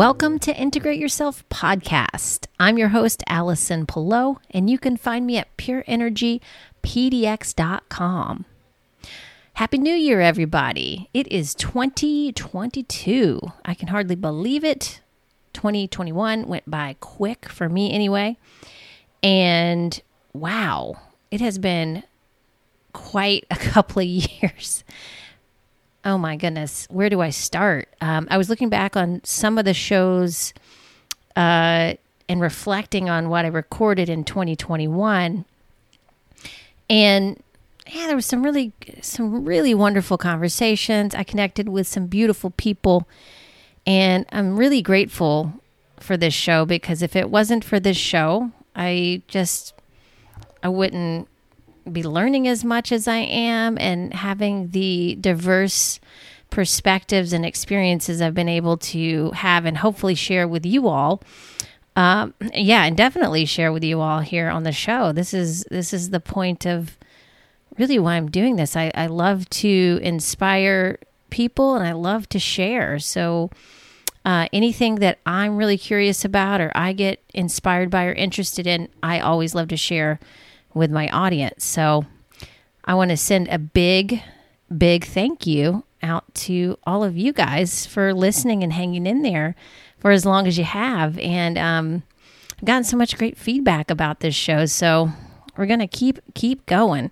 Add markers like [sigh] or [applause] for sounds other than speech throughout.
Welcome to Integrate Yourself podcast. I'm your host, Allison Pelot, and you can find me at pureenergypdx.com. Happy New Year, everybody. It is 2022. I can hardly believe it. 2021 went by quick for me anyway. And wow, it has been quite a [laughs] couple of years. Oh my goodness, where do I start? Um, I was looking back on some of the shows uh, and reflecting on what I recorded in 2021, and yeah, there was some really some really wonderful conversations. I connected with some beautiful people, and I'm really grateful for this show because if it wasn't for this show, I just I wouldn't be learning as much as I am and having the diverse perspectives and experiences I've been able to have and hopefully share with you all. Um, yeah, and definitely share with you all here on the show. This is this is the point of really why I'm doing this. I, I love to inspire people and I love to share. So uh, anything that I'm really curious about or I get inspired by or interested in, I always love to share with my audience. So I want to send a big, big thank you out to all of you guys for listening and hanging in there for as long as you have. And um, I've gotten so much great feedback about this show. So we're going to keep keep going.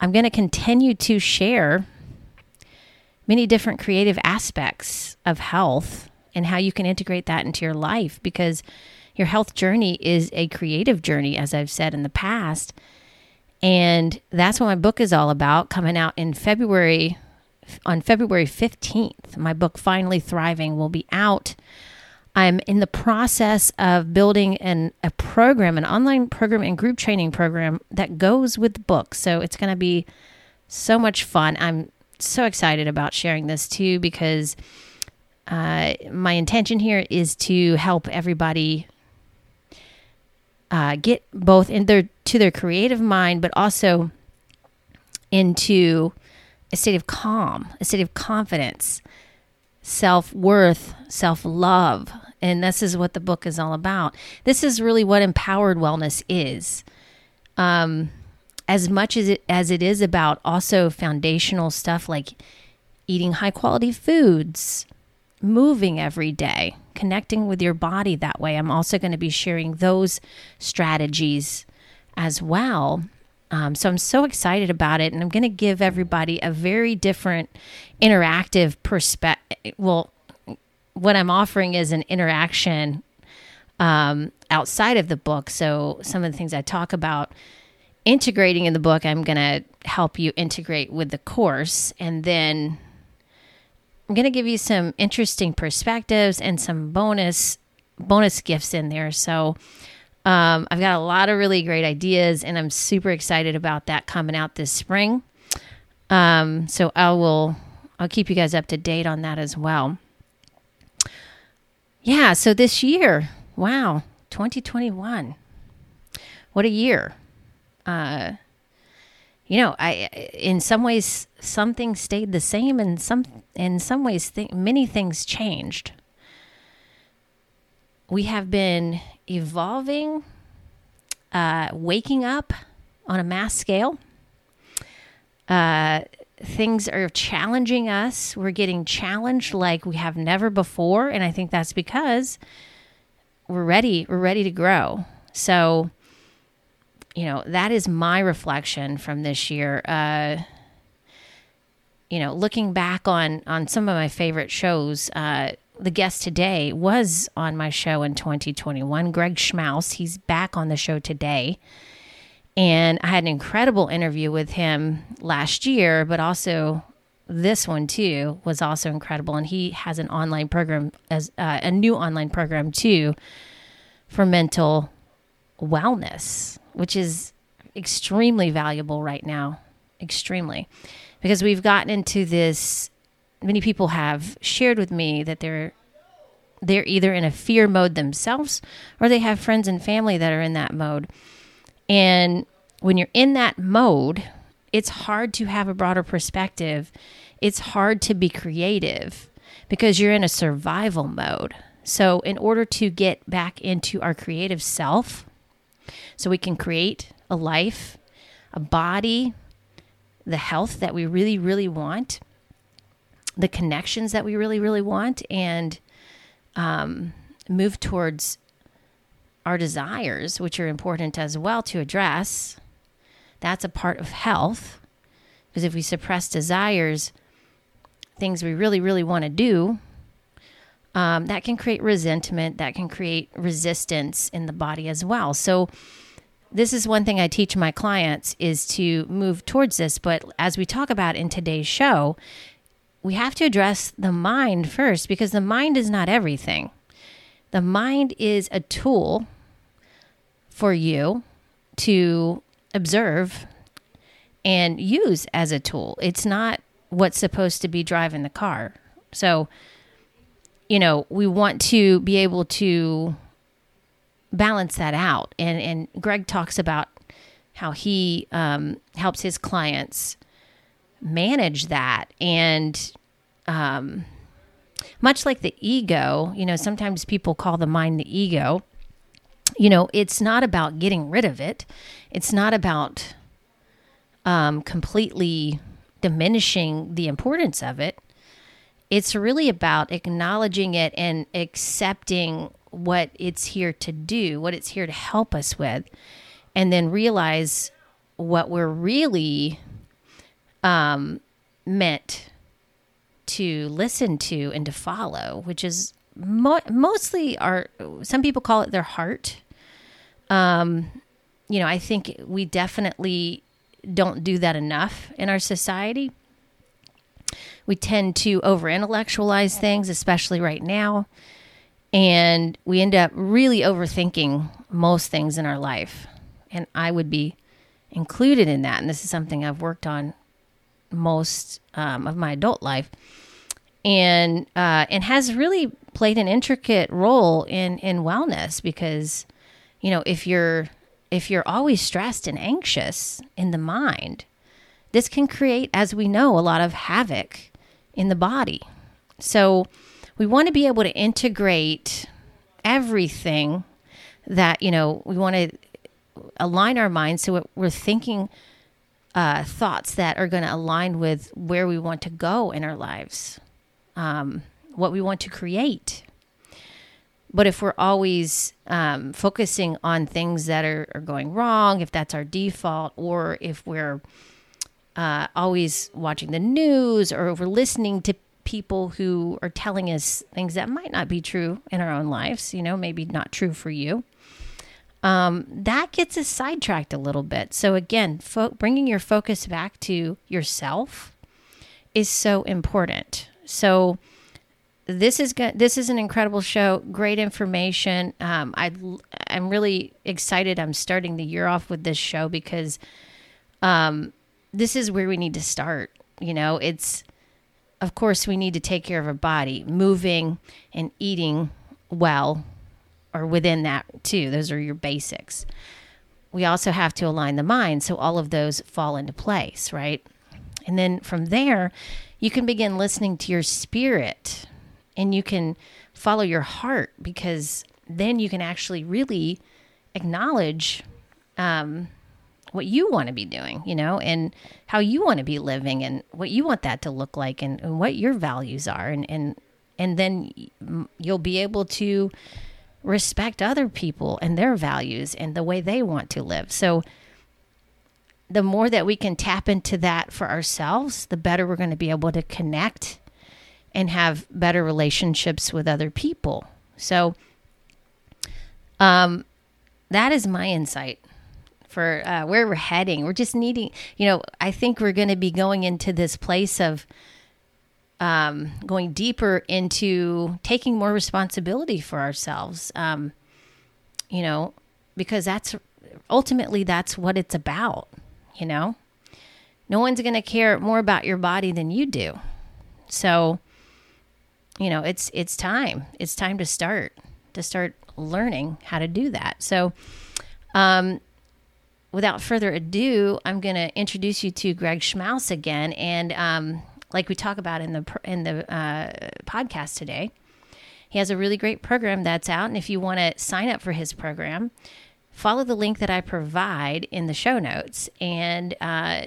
I'm going to continue to share many different creative aspects of health and how you can integrate that into your life because your health journey is a creative journey, as I've said in the past. And that's what my book is all about, coming out in February, on February 15th. My book, Finally Thriving, will be out. I'm in the process of building an, a program, an online program and group training program that goes with the book. So it's going to be so much fun. I'm so excited about sharing this too because uh, my intention here is to help everybody uh, get both in their to their creative mind, but also into a state of calm, a state of confidence, self worth, self love. And this is what the book is all about. This is really what empowered wellness is. Um, as much as it as it is about also foundational stuff like eating high quality foods, moving every day, connecting with your body that way. I'm also going to be sharing those strategies as well. Um, so I'm so excited about it, and I'm going to give everybody a very different interactive perspective. Well, what I'm offering is an interaction um, outside of the book. So some of the things I talk about integrating in the book, I'm going to help you integrate with the course, and then I'm going to give you some interesting perspectives and some bonus bonus gifts in there. So um, I've got a lot of really great ideas, and I'm super excited about that coming out this spring. Um, so I will I'll keep you guys up to date on that as well. Yeah, so this year, wow, 2021. What a year. Uh, you know, I in some ways some things stayed the same, and some in some ways th- many things changed. We have been evolving, uh, waking up on a mass scale. Uh, things are challenging us. We're getting challenged like we have never before, and I think that's because we're ready. We're ready to grow. So you know, that is my reflection from this year. Uh, you know, looking back on on some of my favorite shows, uh, the guest today was on my show in 2021. Greg Schmaus, he's back on the show today, and I had an incredible interview with him last year, but also this one too was also incredible. And he has an online program as uh, a new online program too for mental wellness which is extremely valuable right now. Extremely. Because we've gotten into this many people have shared with me that they're they're either in a fear mode themselves or they have friends and family that are in that mode. And when you're in that mode, it's hard to have a broader perspective. It's hard to be creative because you're in a survival mode. So, in order to get back into our creative self, so we can create a life, a body, the health that we really, really want, the connections that we really, really want, and um, move towards our desires, which are important as well to address. That's a part of health. Because if we suppress desires, things we really, really want to do, um, that can create resentment, that can create resistance in the body as well. So, this is one thing I teach my clients is to move towards this. But as we talk about in today's show, we have to address the mind first because the mind is not everything. The mind is a tool for you to observe and use as a tool. It's not what's supposed to be driving the car. So, you know, we want to be able to balance that out. And and Greg talks about how he um, helps his clients manage that. And um, much like the ego you know sometimes people call the mind the ego. You know it's not about getting rid of it. It's not about um, completely diminishing the importance of it it's really about acknowledging it and accepting what it's here to do, what it's here to help us with, and then realize what we're really um, meant to listen to and to follow, which is mo- mostly our, some people call it their heart. Um, you know, I think we definitely don't do that enough in our society. We tend to over intellectualize things, especially right now and we end up really overthinking most things in our life. And I would be included in that. And this is something I've worked on most um, of my adult life, and uh, and has really played an intricate role in in wellness because, you know, if you're if you're always stressed and anxious in the mind, this can create, as we know, a lot of havoc in the body. So we want to be able to integrate everything that, you know, we want to align our minds so we're thinking uh, thoughts that are going to align with where we want to go in our lives, um, what we want to create. But if we're always um, focusing on things that are, are, going wrong, if that's our default, or if we're uh, always watching the news or we're listening to people who are telling us things that might not be true in our own lives, you know, maybe not true for you. Um, that gets us sidetracked a little bit. So, again, fo- bringing your focus back to yourself is so important. So, this is. This is an incredible show. Great information. Um, I I'm really excited. I'm starting the year off with this show because um, this is where we need to start. You know, it's of course, we need to take care of our body, moving and eating well, or within that too. Those are your basics. We also have to align the mind so all of those fall into place, right? And then from there, you can begin listening to your spirit and you can follow your heart because then you can actually really acknowledge um, what you want to be doing, you know, and how you want to be living and what you want that to look like and, and what your values are. And, and, and then you'll be able to respect other people and their values and the way they want to live. So the more that we can tap into that for ourselves, the better we're going to be able to connect and have better relationships with other people. So, um, that is my insight for uh, where we're heading. We're just needing, you know, I think we're going to be going into this place of um, going deeper into taking more responsibility for ourselves. Um, you know, because that's ultimately that's what it's about. You know, no one's going to care more about your body than you do. So, you know, it's it's time. It's time to start to start learning how to do that. So, um, without further ado, I'm going to introduce you to Greg Schmaus again. And um, like we talk about in the in the uh, podcast today, he has a really great program that's out. And if you want to sign up for his program, follow the link that I provide in the show notes. And uh,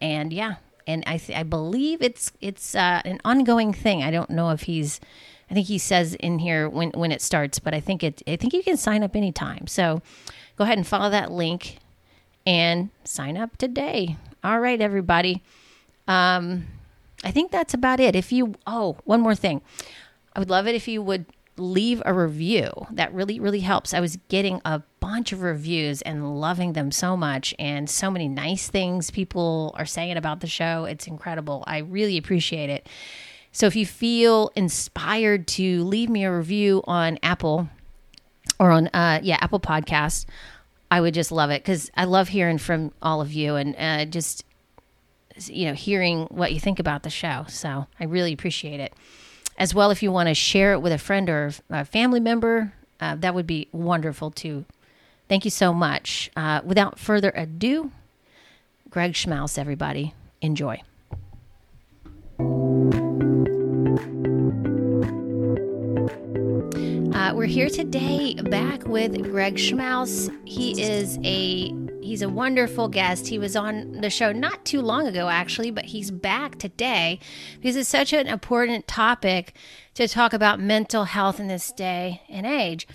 and yeah, and I th- I believe it's it's uh, an ongoing thing. I don't know if he's. I think he says in here when when it starts, but I think it I think you can sign up anytime. So go ahead and follow that link and sign up today. All right, everybody. Um, I think that's about it. If you oh, one more thing. I would love it if you would leave a review. That really, really helps. I was getting a bunch of reviews and loving them so much, and so many nice things people are saying about the show. It's incredible. I really appreciate it. So if you feel inspired to leave me a review on Apple or on, uh, yeah, Apple Podcast, I would just love it because I love hearing from all of you and uh, just, you know, hearing what you think about the show. So I really appreciate it. As well if you want to share it with a friend or a family member uh, that would be wonderful too. Thank you so much. Uh, without further ado greg schmaus everybody. Enjoy uh, we're here today back with greg schmaus he is a He's a wonderful guest. He was on the show not too long ago, actually, but he's back today because it's such an important topic to talk about mental health in this day and age.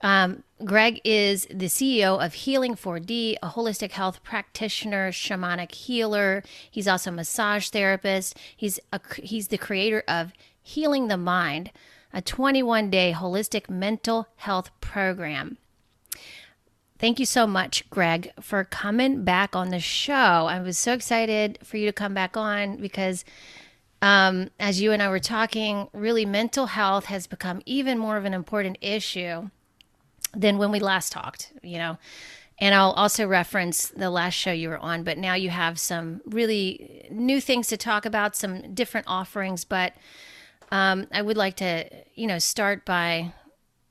Um, Greg is the CEO of Healing 4D, a holistic health practitioner, shamanic healer. He's also a massage therapist. He's a, he's the creator of Healing the Mind, a 21 day holistic mental health program. Thank you so much, Greg, for coming back on the show. I was so excited for you to come back on because, um, as you and I were talking, really mental health has become even more of an important issue than when we last talked, you know. And I'll also reference the last show you were on, but now you have some really new things to talk about, some different offerings. But um, I would like to, you know, start by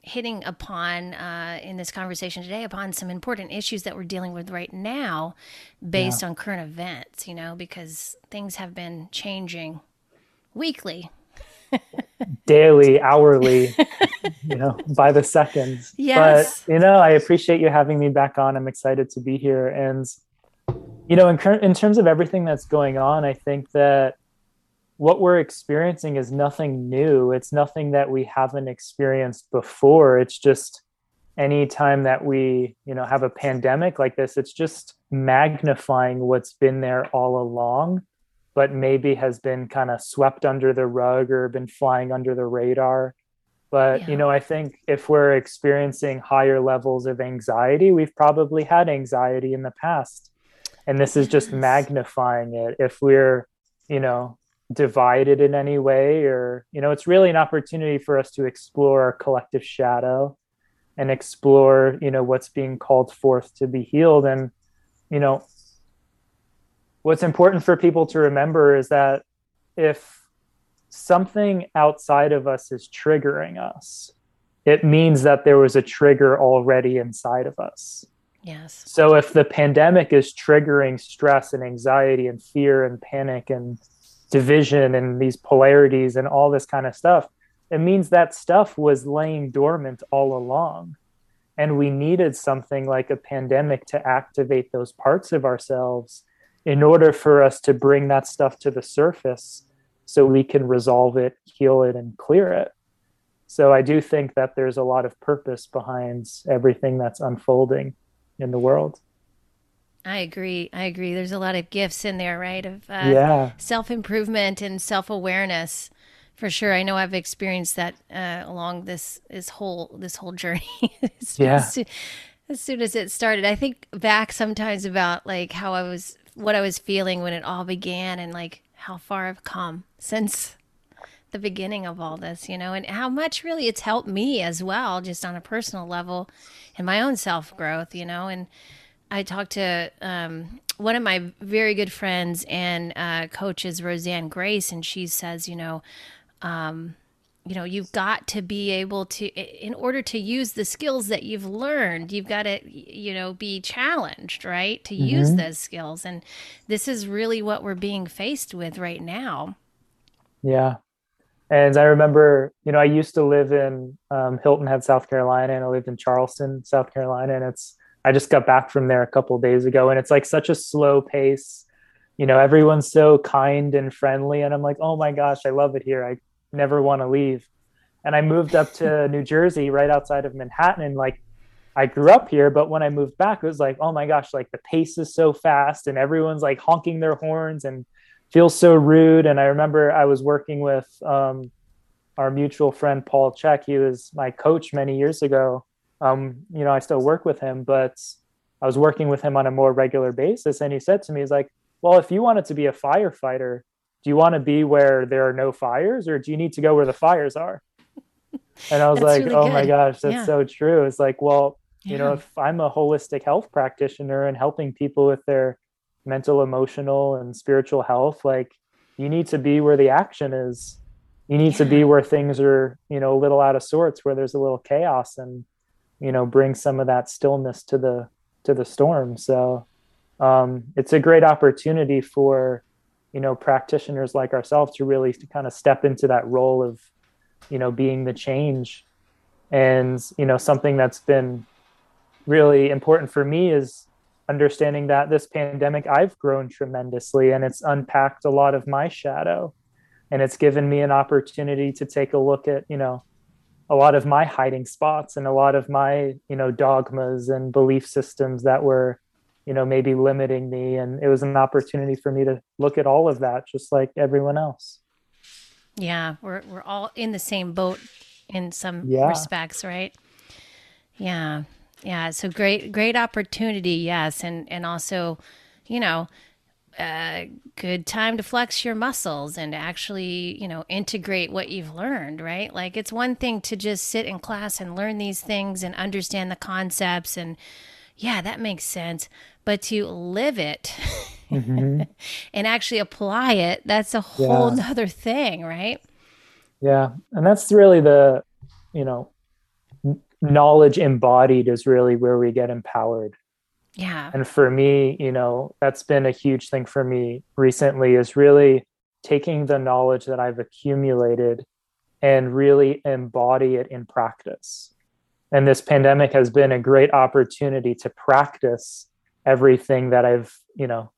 hitting upon uh, in this conversation today upon some important issues that we're dealing with right now based yeah. on current events, you know, because things have been changing weekly. [laughs] daily, hourly, you know, by the seconds. [laughs] Yes. But, you know, I appreciate you having me back on. I'm excited to be here. And, you know, in, in terms of everything that's going on, I think that what we're experiencing is nothing new. It's nothing that we haven't experienced before. It's just anytime that we, you know, have a pandemic like this, it's just magnifying what's been there all along, but maybe has been kind of swept under the rug or been flying under the radar. But, yeah. you know, I think if we're experiencing higher levels of anxiety, we've probably had anxiety in the past. And this is just magnifying it. If we're, you know, divided in any way or you know it's really an opportunity for us to explore our collective shadow and explore you know what's being called forth to be healed. And you know what's important for people to remember is that if something outside of us is triggering us it means that there was a trigger already inside of us. Yes. So if the pandemic is triggering stress and anxiety and fear and panic and division and these polarities and all this kind of stuff it means that stuff was laying dormant all along. And we needed something like a pandemic to activate those parts of ourselves in order for us to bring that stuff to the surface so we can resolve it heal it and clear it. So i do think that there's a lot of purpose behind everything that's unfolding in the world I agree. I agree. There's a lot of gifts in there, right? Of uh, yeah. self improvement and self awareness, for sure. I know I've experienced that uh, along this this whole this whole journey. [laughs] yeah. As soon, as soon as it started, I think back sometimes about like how I was, what I was feeling when it all began, and like how far I've come since the beginning of all this, you know, and how much really it's helped me as well, just on a personal level, in my own self growth, you know, and I talked to um, one of my very good friends and uh, coaches, Roseanne Grace, and she says, you know, um, you know you've got to be able to in order to use the skills that you've learned you've got to you know be challenged right to mm-hmm. use those skills. And this is really what we're being faced with right now. Yeah. And i remember you know i used to live in um, hilton head south carolina and i lived in charleston south carolina and it's i just got back from there a couple days ago and it's like such a slow pace you know everyone's so kind and friendly and i'm like oh my gosh i love it here i never want to leave. And I moved up to [laughs] New Jersey, right outside of Manhattan, and like I grew up here, but when I moved back, it was like, oh my gosh, like the pace is so fast, and everyone's like honking their horns and feels so rude. And I remember I was working with um, our mutual friend Paul Chek. He was my coach many years ago. Um, you know, I still work with him, but I was working with him on a more regular basis. And he said to me, he's like, well, if you wanted to be a firefighter, do you want to be where there are no fires or do you need to go where the fires are? [laughs] And I was like, really oh good. my gosh, that's yeah. so true. It's like, well, yeah. you know, if I'm a holistic health practitioner and helping people with their mental, emotional, and spiritual health, like you need to be where the action is. You need yeah. to be where things are, you know, a little out of sorts, where there's a little chaos and, you know, bring some of that stillness to the to the storm. So um, it's a great opportunity for you know practitioners like ourselves to really to kind of step into that role of you know being the change and you know something that's been really important for me is understanding that this pandemic I've grown tremendously and it's unpacked a lot of my shadow and it's given me an opportunity to take a look at you know a lot of my hiding spots and a lot of my you know dogmas and belief systems that were you know maybe limiting me. And it was an opportunity for me to look at all of that just like everyone else. Yeah we're we're all in the same boat in some yeah. respects right? Yeah yeah. So great great opportunity yes. And and also you know a uh, good time to flex your muscles and actually, you know, integrate what you've learned, right? Like it's one thing to just sit in class and learn these things and understand the concepts and yeah, that makes sense but to live it mm-hmm. [laughs] and actually apply it, that's a whole yeah. nother thing, right? Yeah. And that's really the, you know, knowledge embodied is really where we get empowered. Yeah. And for me, you know, that's been a huge thing for me recently is really taking the knowledge that I've accumulated and really embody it in practice. And this pandemic has been a great opportunity to practice everything that I've, you know,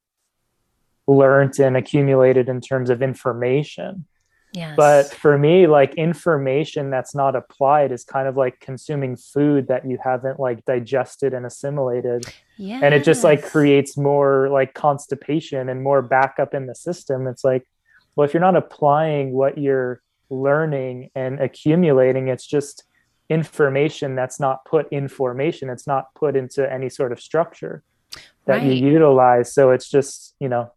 learned and accumulated in terms of information. Yes. But for me, like information that's not applied is kind of like consuming food that you haven't like digested and assimilated. Yes. And it just like creates more like constipation and more backup in the system. It's like, well, if you're not applying what you're learning and accumulating, it's just information that's not put in formation. It's not put into any sort of structure that right. you utilize so it's just you know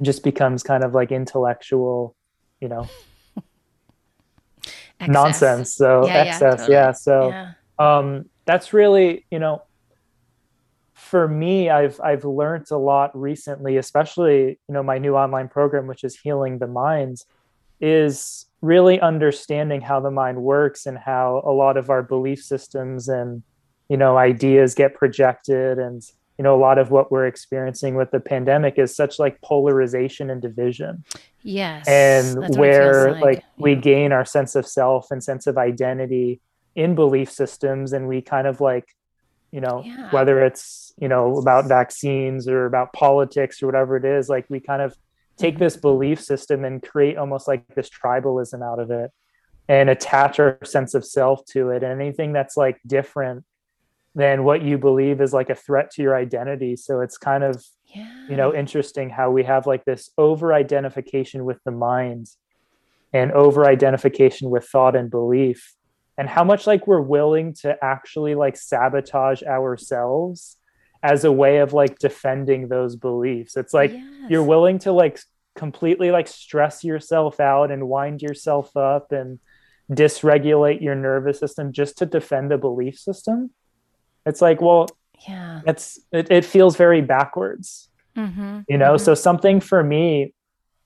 it just becomes kind of like intellectual you know [laughs] nonsense so yeah, excess yeah, totally. yeah so yeah. um that's really you know for me i've i've learned a lot recently especially you know my new online program which is healing the mind is really understanding how the mind works and how a lot of our belief systems and you know ideas get projected and you know a lot of what we're experiencing with the pandemic is such like polarization and division yes and where like, like yeah. we gain our sense of self and sense of identity in belief systems and we kind of like you know yeah. whether it's you know about vaccines or about politics or whatever it is like we kind of take this belief system and create almost like this tribalism out of it and attach our sense of self to it and anything that's like different than what you believe is like a threat to your identity. So it's kind of, yeah. you know, interesting how we have like this over identification with the mind and over identification with thought and belief and how much like we're willing to actually like sabotage ourselves as a way of like defending those beliefs. It's like yes. you're willing to like completely like stress yourself out and wind yourself up and dysregulate your nervous system just to defend a belief system it's like well yeah it's it, it feels very backwards mm-hmm. you know mm-hmm. so something for me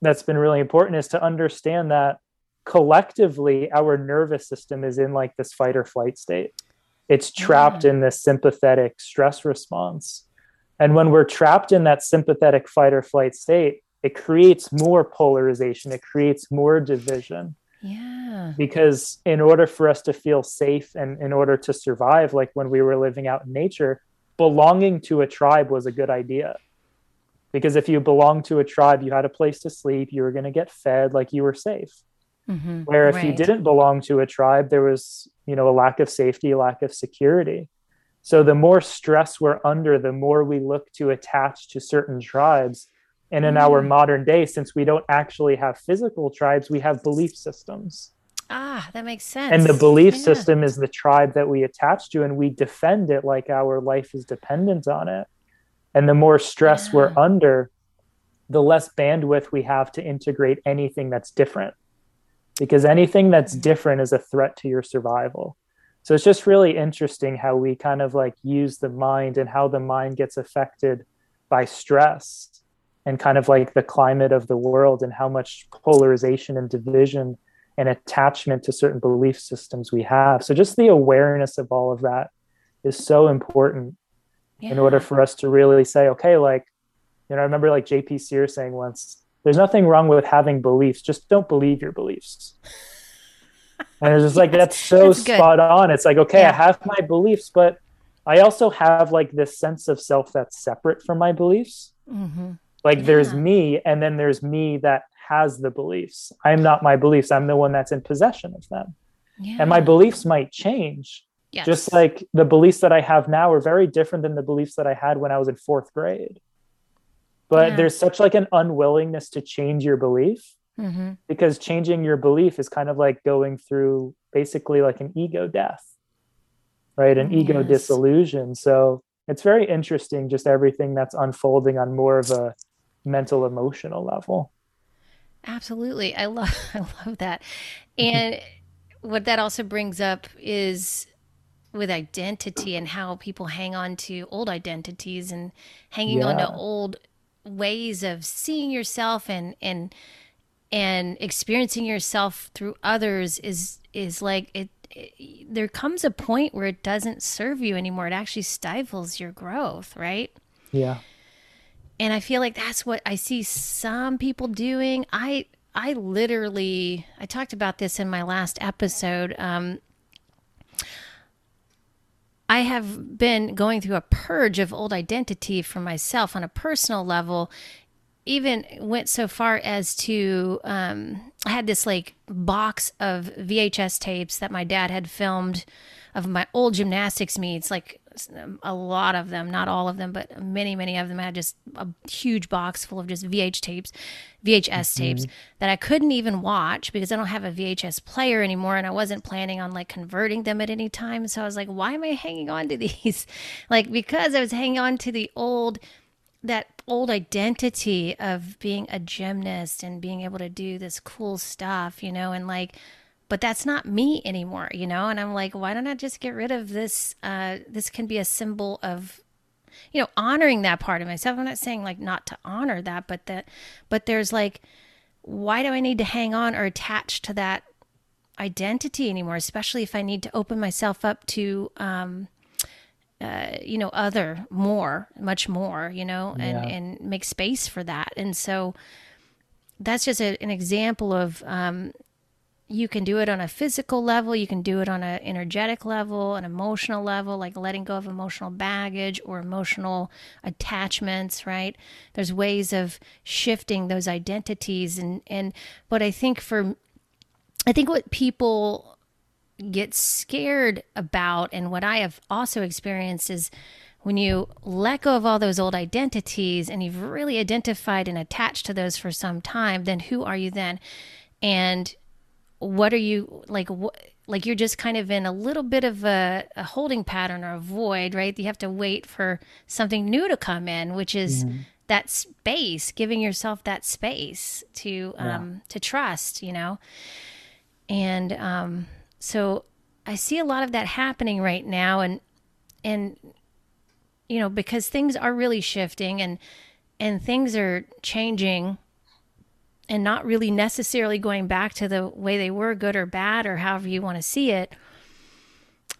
that's been really important is to understand that collectively our nervous system is in like this fight or flight state it's trapped yeah. in this sympathetic stress response and when we're trapped in that sympathetic fight or flight state it creates more polarization it creates more division yeah because in order for us to feel safe and in order to survive like when we were living out in nature belonging to a tribe was a good idea because if you belonged to a tribe you had a place to sleep you were going to get fed like you were safe Mm-hmm. Where if right. you didn't belong to a tribe, there was, you know, a lack of safety, a lack of security. So the more stress we're under, the more we look to attach to certain tribes. And in mm. our modern day, since we don't actually have physical tribes, we have belief systems. Ah, that makes sense. And the belief yeah. system is the tribe that we attach to, and we defend it like our life is dependent on it. And the more stress yeah. we're under, the less bandwidth we have to integrate anything that's different because anything that's different is a threat to your survival. So it's just really interesting how we kind of like use the mind and how the mind gets affected by stress and kind of like the climate of the world and how much polarization and division and attachment to certain belief systems we have. So just the awareness of all of that is so important yeah. in order for us to really say, okay, like, you know, I remember like JP Sears saying once, there's nothing wrong with having beliefs just don't believe your beliefs and it's just like that's so that's spot on it's like okay yeah. i have my beliefs but i also have like this sense of self that's separate from my beliefs mm-hmm. Like yeah. there's me and then there's me that has the beliefs i'm not my beliefs i'm the one that's in possession of them yeah. and my beliefs might change yes. just like the beliefs that i have now are very different than the beliefs that i had when i was in fourth grade but yeah. there's such like an unwillingness to change your belief mm-hmm. because changing your belief is kind of like going through basically like an ego death right an yes. ego dissolution so it's very interesting just everything that's unfolding on more of a mental emotional level. Absolutely. I love [laughs] i love that. And what that also brings up is with identity and how people hang on to old identities and hanging yeah. on to old ways of seeing yourself and and and experiencing yourself through others is is like it, it, there comes a point where it doesn't serve you anymore. It actually stifles your growth right? Yeah and i feel like that's what i see some people doing i i literally i talked about this in my last episode um I have been going through a purge of old identity for myself on a personal level. Even went so far as to, um, I had this like box of VHS tapes that my dad had filmed of my old gymnastics meets, like a lot of them, not all of them, but many, many of them. I had just a huge box full of just VH tapes, VHS mm-hmm. tapes that I couldn't even watch because I don't have a VHS player anymore, and I wasn't planning on like converting them at any time. So I was like, why am I hanging on to [laughs] these? like because I was hanging on to the old that old identity of being a gymnast and being able to do this cool stuff, you know, and like but that's not me anymore, you know? And I'm like, why don't I just get rid of this? Uh, this can be a symbol of, you know, honoring that part of myself. I'm not saying like not to honor that, but that, but there's like, why do I need to hang on or attach to that identity anymore? Especially if I need to open myself up to, um, uh, you know, other more, much more, you know, and, yeah. and make space for that. And so that's just a, an example of, um, you can do it on a physical level you can do it on an energetic level an emotional level like letting go of emotional baggage or emotional attachments right? There's ways of shifting those identities and and but i think for i think what people get scared about and what i have also experienced is when you let go of all those old identities and you've really identified and attached to those for some time then who are you then? And what are you like what like you're just kind of in a little bit of a, a, holding pattern or a void right you have to wait for something new to come in which is mm-hmm. that space giving yourself that space to um yeah. to trust you know and um so i see a lot of that happening right now and and you know because things are really shifting and and things are changing and not really necessarily going back to the way they were, good or bad, or however you want to see it.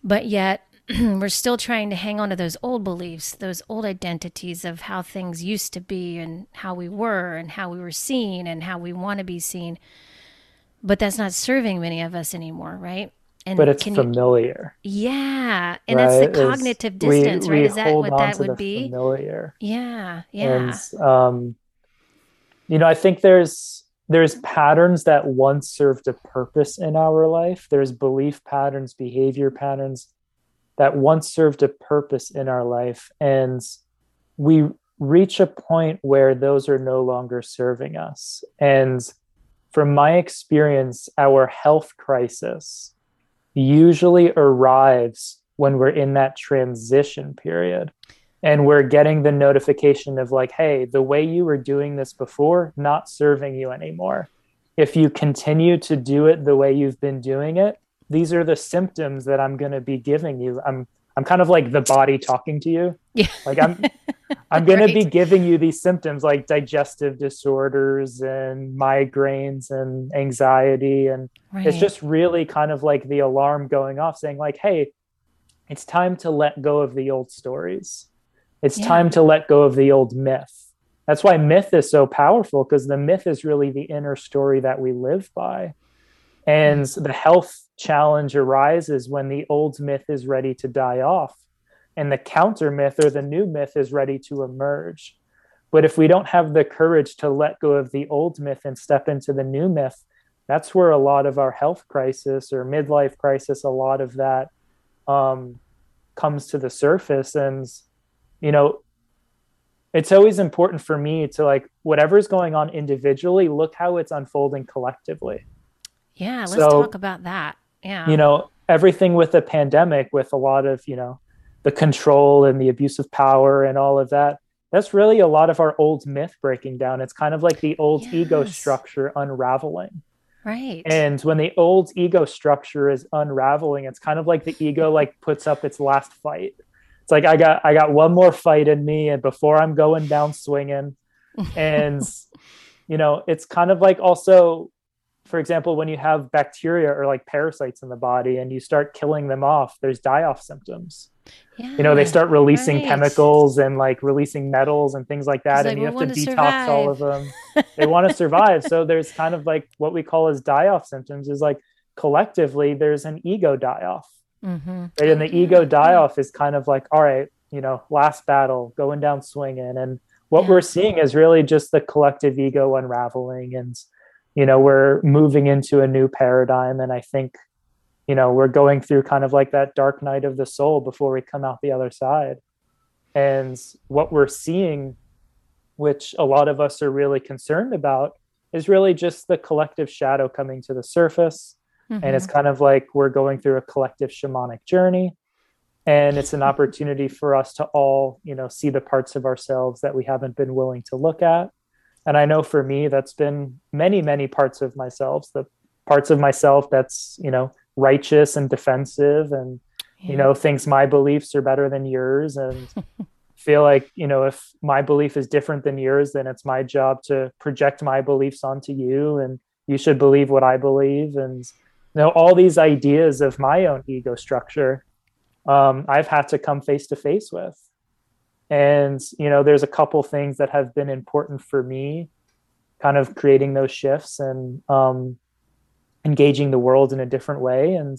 But yet, [clears throat] we're still trying to hang on to those old beliefs, those old identities of how things used to be and how we were and how we were seen and how we want to be seen. But that's not serving many of us anymore, right? And but it's familiar. You, yeah. And right? that's the cognitive it's, distance, we, right? We Is that what that would be? Familiar. Yeah. Yeah. And, um, you know, I think there's there's patterns that once served a purpose in our life. There's belief patterns, behavior patterns that once served a purpose in our life. And we reach a point where those are no longer serving us. And from my experience, our health crisis usually arrives when we're in that transition period and we're getting the notification of like hey the way you were doing this before not serving you anymore if you continue to do it the way you've been doing it these are the symptoms that i'm going to be giving you i'm i'm kind of like the body talking to you yeah like i'm [laughs] i'm going right. to be giving you these symptoms like digestive disorders and migraines and anxiety and Right. It's just really kind of like the alarm going off saying, like, hey, it's time to let go of the old stories. It's yeah. time to let go of the old myth. That's why myth is so powerful because the myth is really the inner story that we live by. And mm. the health challenge arises when the old myth is ready to die off and the counter myth or the new myth is ready to emerge. But if we don't have the courage to let go of the old myth and step into the new myth, that's where a lot of our health crisis or midlife crisis, a lot of that um, comes to the surface. And, you know, it's always important for me to like whatever's going on individually, look how it's unfolding collectively. Yeah, let's so, talk about that. Yeah. You know, everything with the pandemic, with a lot of, you know, the control and the abuse of power and all of that, that's really a lot of our old myth breaking down. It's kind of like the old yes. ego structure unraveling. Right. And when the old ego structure is unraveling, it's kind of like the ego like puts up its last fight. It's like I got I got one more fight in me and before I'm going down swinging. And [laughs] you know, it's kind of like also for example, when you have bacteria or like parasites in the body and you start killing them off, there's die off symptoms. Yeah, you know, they start releasing right. chemicals and like releasing metals and things like that. and you have to detox survive. all of them. [laughs] they want to survive. So there's kind of like what we call as die off symptoms is like collectively there's an ego die off. Mm-hmm. Right? And the ego die off is kind of like, all right, you know, last battle, going down swinging. And what yeah. we're seeing is really just the collective ego unraveling and you know we're moving into a new paradigm and i think you know we're going through kind of like that dark night of the soul before we come out the other side and what we're seeing which a lot of us are really concerned about is really just the collective shadow coming to the surface mm-hmm. and it's mm-hmm. kind of like we're going through a collective shamanic journey and it's an [laughs] opportunity for us to all you know see the parts of ourselves that we haven't been willing to look at and i know for me that's been many many parts of myself the parts of myself that's you know righteous and defensive and yeah. you know thinks my beliefs are better than yours and [laughs] feel like you know if my belief is different than yours then it's my job to project my beliefs onto you and you should believe what i believe and you know all these ideas of my own ego structure um, i've had to come face to face with and you know there's a couple things that have been important for me kind of creating those shifts and um, engaging the world in a different way and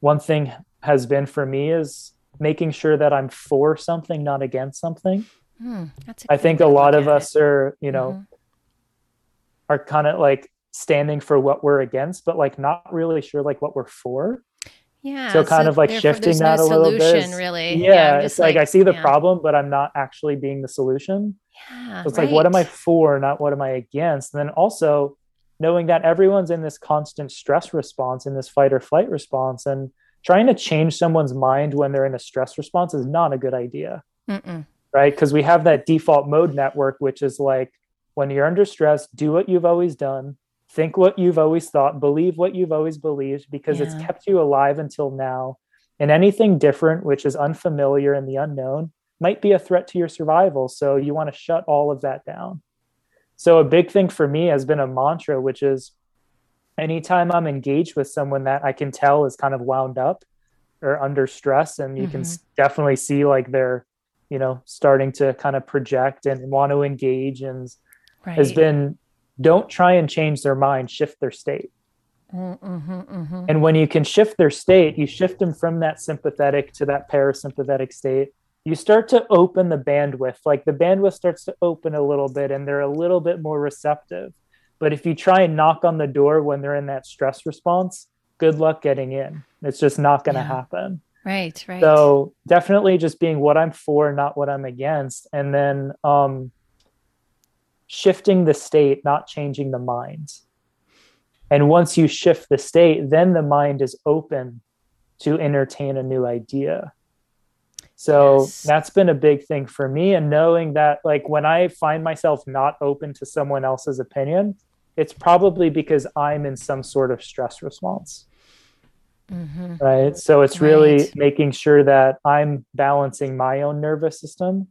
one thing has been for me is making sure that i'm for something not against something mm, i think a lot of us it. are you know mm-hmm. are kind of like standing for what we're against but like not really sure like what we're for yeah. So kind so of like shifting that no a little bit. Solution really. Yeah. yeah it's like, like, I see the yeah. problem, but I'm not actually being the solution. Yeah. So it's right. like, what am I for, not what am I against? And then also knowing that everyone's in this constant stress response, in this fight or flight response, and trying to change someone's mind when they're in a stress response is not a good idea. Mm-mm. Right. Because we have that default mode network, which is like when you're under stress, do what you've always done think what you've always thought, believe what you've always believed because yeah. it's kept you alive until now. And anything different, which is unfamiliar and the unknown, might be a threat to your survival. So you want to shut all of that down. So a big thing for me has been a mantra, which is anytime I'm engaged with someone that I can tell is kind of wound up or under stress, and you mm-hmm. can definitely see like they're, you know, starting to kind of project and want to engage, and right. has been don't try and change their mind, shift their state. Mm-hmm, mm-hmm. And when you can shift their state, you shift them from that sympathetic to that parasympathetic state. You start to open the bandwidth, like the bandwidth starts to open a little bit and they're a little bit more receptive. But if you try and knock on the door when they're in that stress response, good luck getting in. It's just not going to yeah. happen. Right, right. So definitely just being what I'm for, not what I'm against. And then um, shifting the state, not changing the mind. And once you shift the state, then the mind is open to entertain a new idea. So yes. that's been a big thing for me. And knowing that, like, when I find myself not open to someone else's opinion, it's probably because I'm in some sort of stress response. Mm-hmm. Right. So it's really right. making sure that I'm balancing my own nervous system.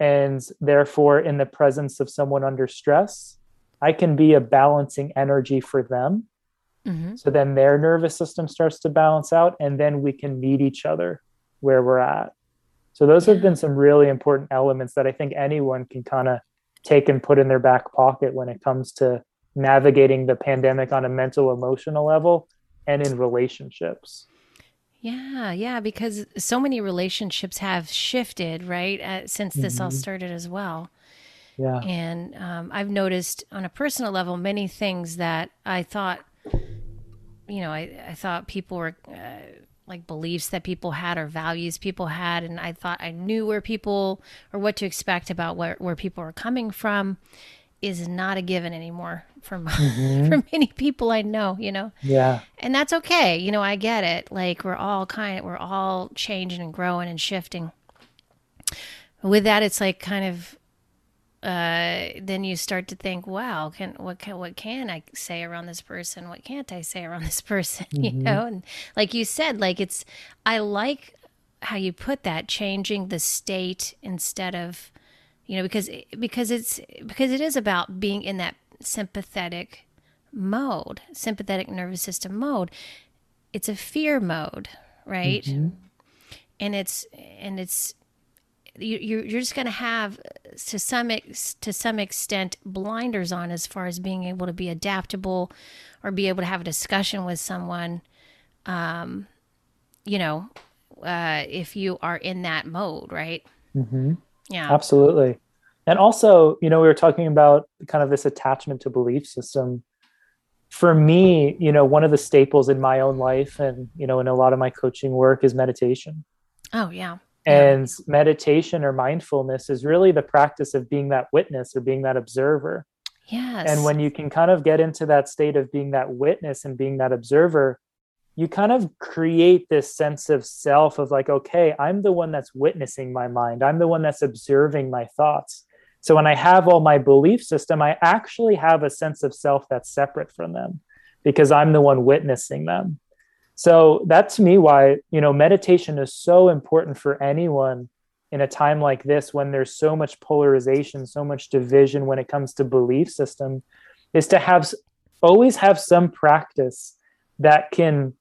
And therefore, in the presence of someone under stress, I can be a balancing energy for them. Mm-hmm. So then their nervous system starts to balance out, and then we can meet each other where we're at. So those have been some really important elements that I think anyone can kind of take and put in their back pocket when it comes to navigating the pandemic on a mental emotional level and in relationships. Yeah, yeah, because so many relationships have shifted, right, uh, since this mm-hmm. all started as well. Yeah. And um, I've noticed on a personal level many things that I thought, you know, I, I thought people were uh, like beliefs that people had or values people had. And I thought I knew where people or what to expect about where, where people are coming from is not a given anymore for, [laughs] mm-hmm. for many people I know, you know? Yeah. And that's okay. You know, I get it. Like we're all kind of, we're all changing and growing and shifting. With that, it's like kind of uh, then you start to think, wow, can what can what can I say around this person? What can't I say around [laughs] this person? Mm-hmm. You know, and like you said, like it's I like how you put that, changing the state instead of, you know, because because it's because it is about being in that sympathetic mode, sympathetic nervous system mode. It's a fear mode, right? Mm-hmm. And it's and it's you, you're just going to have to some ex, to some extent blinders on as far as being able to be adaptable or be able to have a discussion with someone um you know uh if you are in that mode right mm-hmm. Yeah. Absolutely. And also you know we were talking about kind of this attachment to belief system. For me you know one of the staples in my own life and you know in a lot of my coaching work is meditation. Oh yeah. And meditation or mindfulness is really the practice of being that witness or being that observer. Yes. And when you can kind of get into that state of being that witness and being that observer, you kind of create this sense of self of like, okay, I'm the one that's witnessing my mind. I'm the one that's observing my thoughts. So when I have all my belief system, I actually have a sense of self that's separate from them because I'm the one witnessing them. So that's to me why, you know, meditation is so important for anyone in a time like this when there's so much polarization, so much division when it comes to belief system is to have always have some practice that can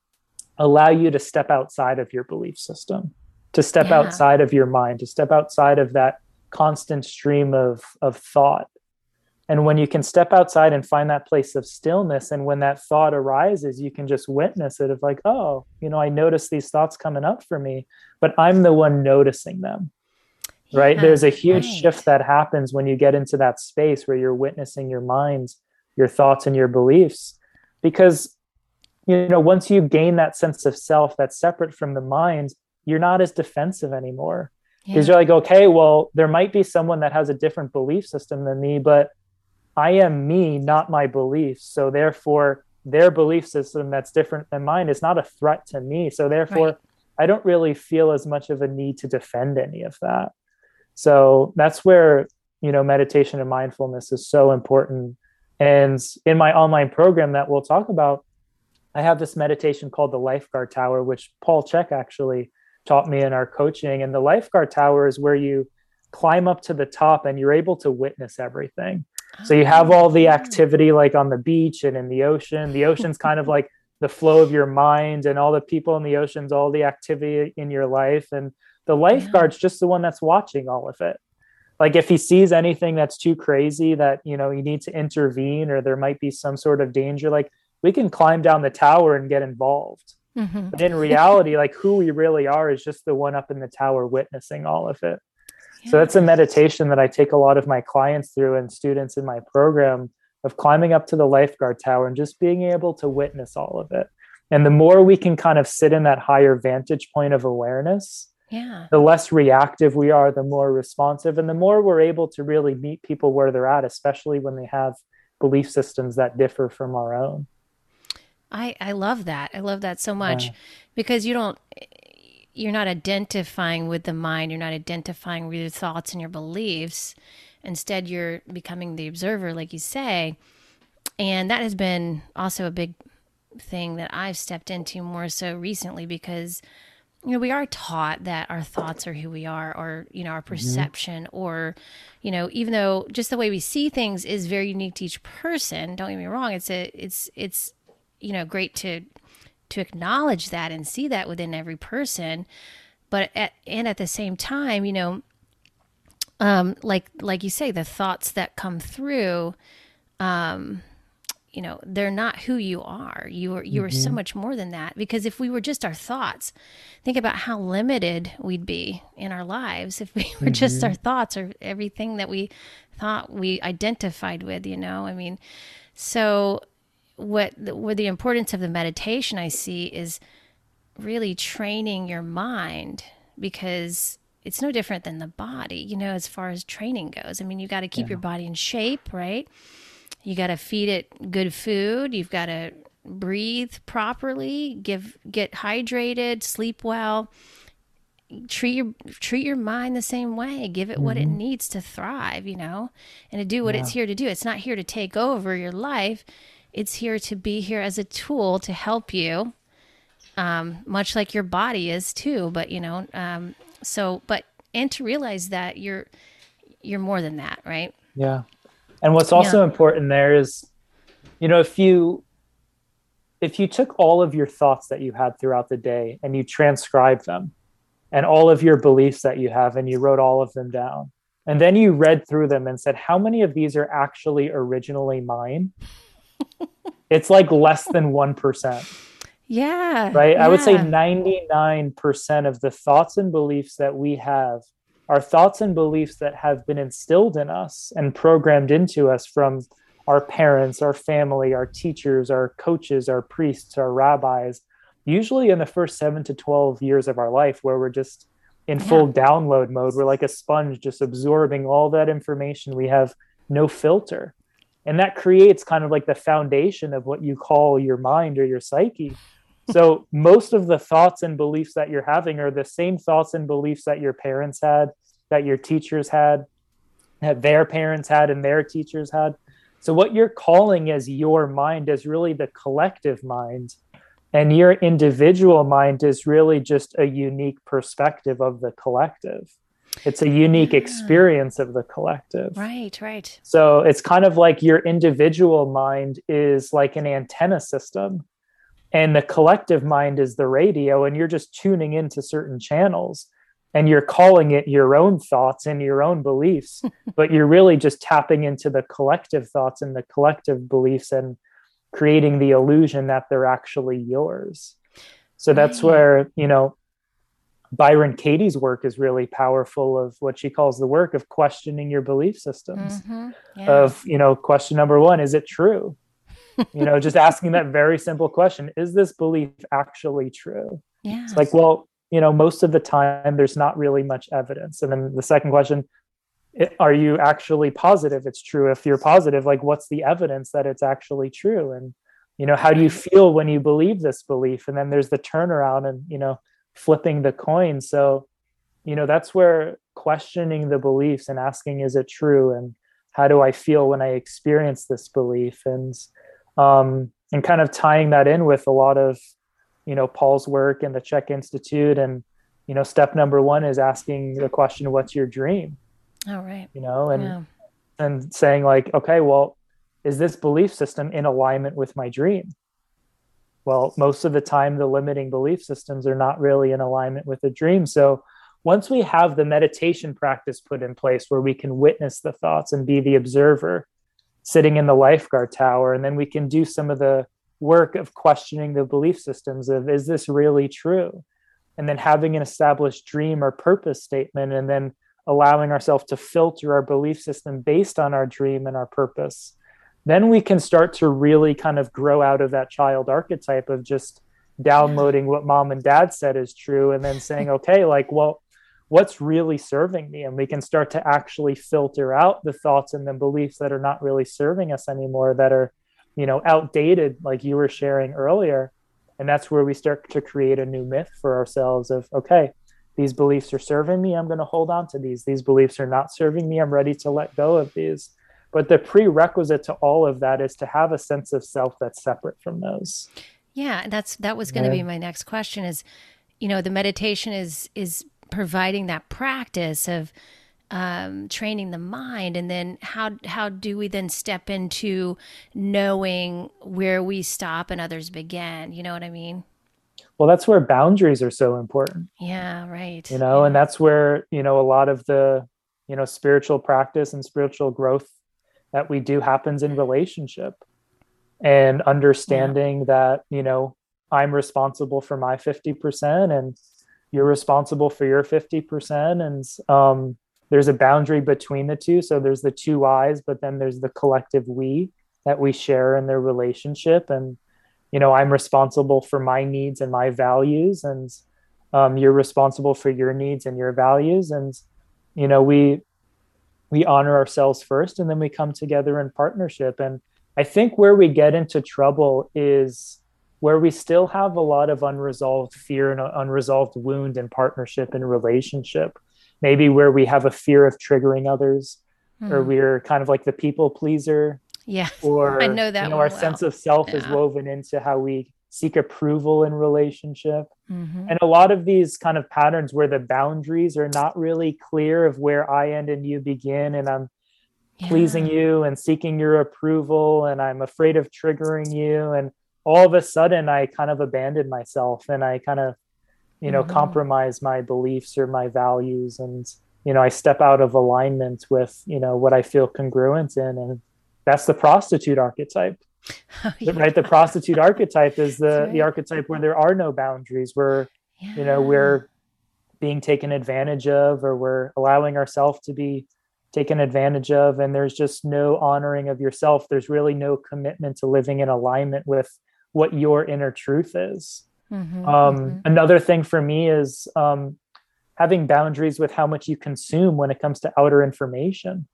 allow you to step outside of your belief system, to step yeah. outside of your mind, to step outside of that constant stream of of thought and when you can step outside and find that place of stillness, and when that thought arises, you can just witness it of like, oh, you know, I notice these thoughts coming up for me, but I'm the one noticing them. Yeah, right. There's a huge right. shift that happens when you get into that space where you're witnessing your minds, your thoughts, and your beliefs. Because, you know, once you gain that sense of self that's separate from the mind, you're not as defensive anymore. Because yeah. you're like, okay, well, there might be someone that has a different belief system than me, but I am me, not my beliefs. So therefore, their belief system that's different than mine is not a threat to me. So therefore, right. I don't really feel as much of a need to defend any of that. So that's where, you know, meditation and mindfulness is so important. And in my online program that we'll talk about, I have this meditation called the Lifeguard Tower, which Paul Chek actually taught me in our coaching. And the Lifeguard Tower is where you climb up to the top and you're able to witness everything So you have all the ah. activity like on the beach and in the ocean. The ocean's kind of like [laughs] the flow of your mind and all the people in the oceans, all the activity in your life. And the lifeguard's just the one that's watching all of it. Like if he sees anything that's too crazy that, you know, you need to intervene or there might be some sort of danger, like we can climb down the tower and get involved. Mm-hmm. But in reality, like who we really are is just the one up in the tower witnessing all of it. So that's a meditation that I take a lot of my clients through and students in my program of climbing up to the lifeguard tower and just being able to witness all of it. And the more we can kind of sit in that higher vantage point of awareness, yeah. the less reactive we are, the more responsive, and the more we're able to really meet people where they're at, especially when they have belief systems that differ from our own. I, I love that. I love that so much yeah. because you don't you're not identifying with the mind, you're not identifying with your thoughts and your beliefs. Instead, you're becoming the observer, like you say. And that has been also a big thing that I've stepped into more so recently because you know we are taught that our thoughts are who we are or you know our mm-hmm. perception mm-hmm. or you know even though just the way we see things is very unique to each person don't get me wrong it's a it's it's you know great to to acknowledge that and see that within every person but at, and at the same time you know um like like you say the thoughts that come through um you know they're not who you are you are you are mm-hmm. so much more than that because if we were just our thoughts think about how limited we'd be in our lives if we [laughs] were mm-hmm. just our thoughts or everything that we thought we identified with you know i mean so what the, what the importance of the meditation I see is really training your mind because it's no different than the body, you know, as far as training goes. I mean, you got to keep yeah. your body in shape, right? You got to feed it good food. You've got to breathe properly, give get hydrated, sleep well. Treat your treat your mind the same way. Give it mm-hmm. what it mm-hmm. needs to thrive, you know, and to do what yeah. it's here to do. It's not here to take over your life it's here to be here as a tool to help you, um, much like your body is too. But you know, um, so but and to realize that you're you're more than that, right? Yeah. And what's also yeah. important there is, you know, if you if you took all of your thoughts that you had throughout the day and you transcribed them and all of your beliefs that you have and you wrote all of them down and then you read through them and said how many of these are actually originally mine [laughs] it's like less than 1%. Yeah. Right. Yeah. I would say 99% of the thoughts and beliefs that we have are thoughts and beliefs that have been instilled in us and programmed into us from our parents, our family, our teachers, our coaches, our priests, our rabbis, usually in the first seven to 12 years of our life, where we're just in full yeah. download mode. We're like a sponge, just absorbing all that information. We have no filter and that creates kind of like the foundation of what you call your mind or your psyche. So [laughs] most of the thoughts and beliefs that you're having are the same thoughts and beliefs that your parents had that your teachers had that their parents had and their teachers had. So what you're calling as your mind is really the collective mind. And your individual mind is really just a unique perspective of the collective it's a unique yeah. experience of the collective. Right, right. So it's kind of like your individual mind is like an antenna system, and the collective mind is the radio, and you're just tuning into certain channels and you're calling it your own thoughts and your own beliefs, [laughs] but you're really just tapping into the collective thoughts and the collective beliefs and creating the illusion that they're actually yours. So that's where, you know, Byron Katie's work is really powerful of what she calls the work of questioning your belief systems. Mm-hmm. Yeah. Of, you know, question number one, is it true? you know, just asking that very simple question, is this belief actually true? Yeah. It's like, well, you know, most of the time there's not really much evidence. And then the second question, are you actually positive it's true? If you're positive, like what's the evidence that it's actually true? And, you know, how do you feel when you believe this belief? And then there's the turnaround and, you know, flipping the coin. So you know that's where questioning the beliefs and asking is it true? And how do i feel when i experience this belief? And um and kind of tying that in with a lot of you know paul's work and the CHEK Institute. And you know step number one is asking the question what's your dream? All right. You know and yeah. and saying like okay well is this belief system in alignment with my dream well most of the time the limiting belief systems are not really in alignment with the dream. So once we have the meditation practice put in place where we can witness the thoughts and be the observer sitting in the lifeguard tower and then we can do some of the work of questioning the belief systems of is this really true? And then having an established dream or purpose statement and then allowing ourselves to filter our belief system based on our dream and our purpose then we can start to really kind of grow out of that child archetype of just downloading what mom and dad said is true and then saying [laughs] okay like well what's really serving me? And we can start to actually filter out the thoughts and the beliefs that are not really serving us anymore that are you know outdated like you were sharing earlier. And that's where we start to create a new myth for ourselves of okay these beliefs are serving me. I'm going to hold on to these. These beliefs are not serving me. I'm ready to let go of these but the prerequisite to all of that is to have a sense of self that's separate from those. Yeah that's that was going to yeah. be my next question is you know the meditation is is providing that practice of um, training the mind. And then how how do we then step into knowing where we stop and others begin? You know what i mean? Well that's where boundaries are so important. Yeah right. You know yeah. and that's where you know a lot of the you know spiritual practice and spiritual growth that we do happens in relationship. And understanding yeah. that you know i'm responsible for my 50% and you're responsible for your 50% and um, there's a boundary between the two. So there's the two eyes but then there's the collective we that we share in their relationship. And you know i'm responsible for my needs and my values. And um, you're responsible for your needs and your values. And you know we we honor ourselves first and then we come together in partnership and i think where we get into trouble is where we still have a lot of unresolved fear and unresolved wound in partnership and relationship maybe where we have a fear of triggering others mm. or hmm. we're kind of like the people pleaser yeah or i know that you know, our well. sense of self yeah. is woven into how we seek approval in relationship mm-hmm. and a lot of these kind of patterns where the boundaries are not really clear of where i end and you begin and i'm yeah. pleasing you and seeking your approval and i'm afraid of triggering you and all of a sudden i kind of abandon myself and i kind of you know mm-hmm. compromise my beliefs or my values and you know i step out of alignment with you know what i feel congruent in and that's the prostitute archetype [laughs] oh, yeah. right the prostitute archetype is the right. the archetype where there are no boundaries where yeah. you know we're being taken advantage of or we're allowing ourselves to be taken advantage of and there's just no honoring of yourself there's really no commitment to living in alignment with what your inner truth is. Mm-hmm, um, mm-hmm. Another thing for me is um, having boundaries with how much you consume when it comes to outer information.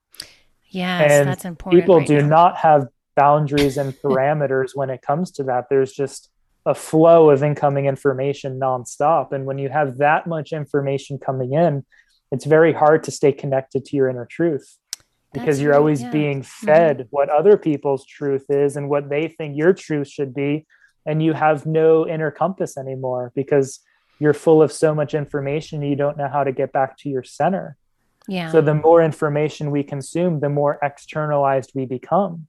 Yes, and that's important. People right do now. not have boundaries and [laughs] parameters when it comes to that. There's just a flow of incoming information nonstop. And when you have that much information coming in, it's very hard to stay connected to your inner truth because That's you're right, always yeah. being mm-hmm. fed mm-hmm. what other people's truth is and what they think your truth should be and you have no inner compass anymore because you're full of so much information you don't know how to get back to your center yeah so the more information we consume the more externalized we become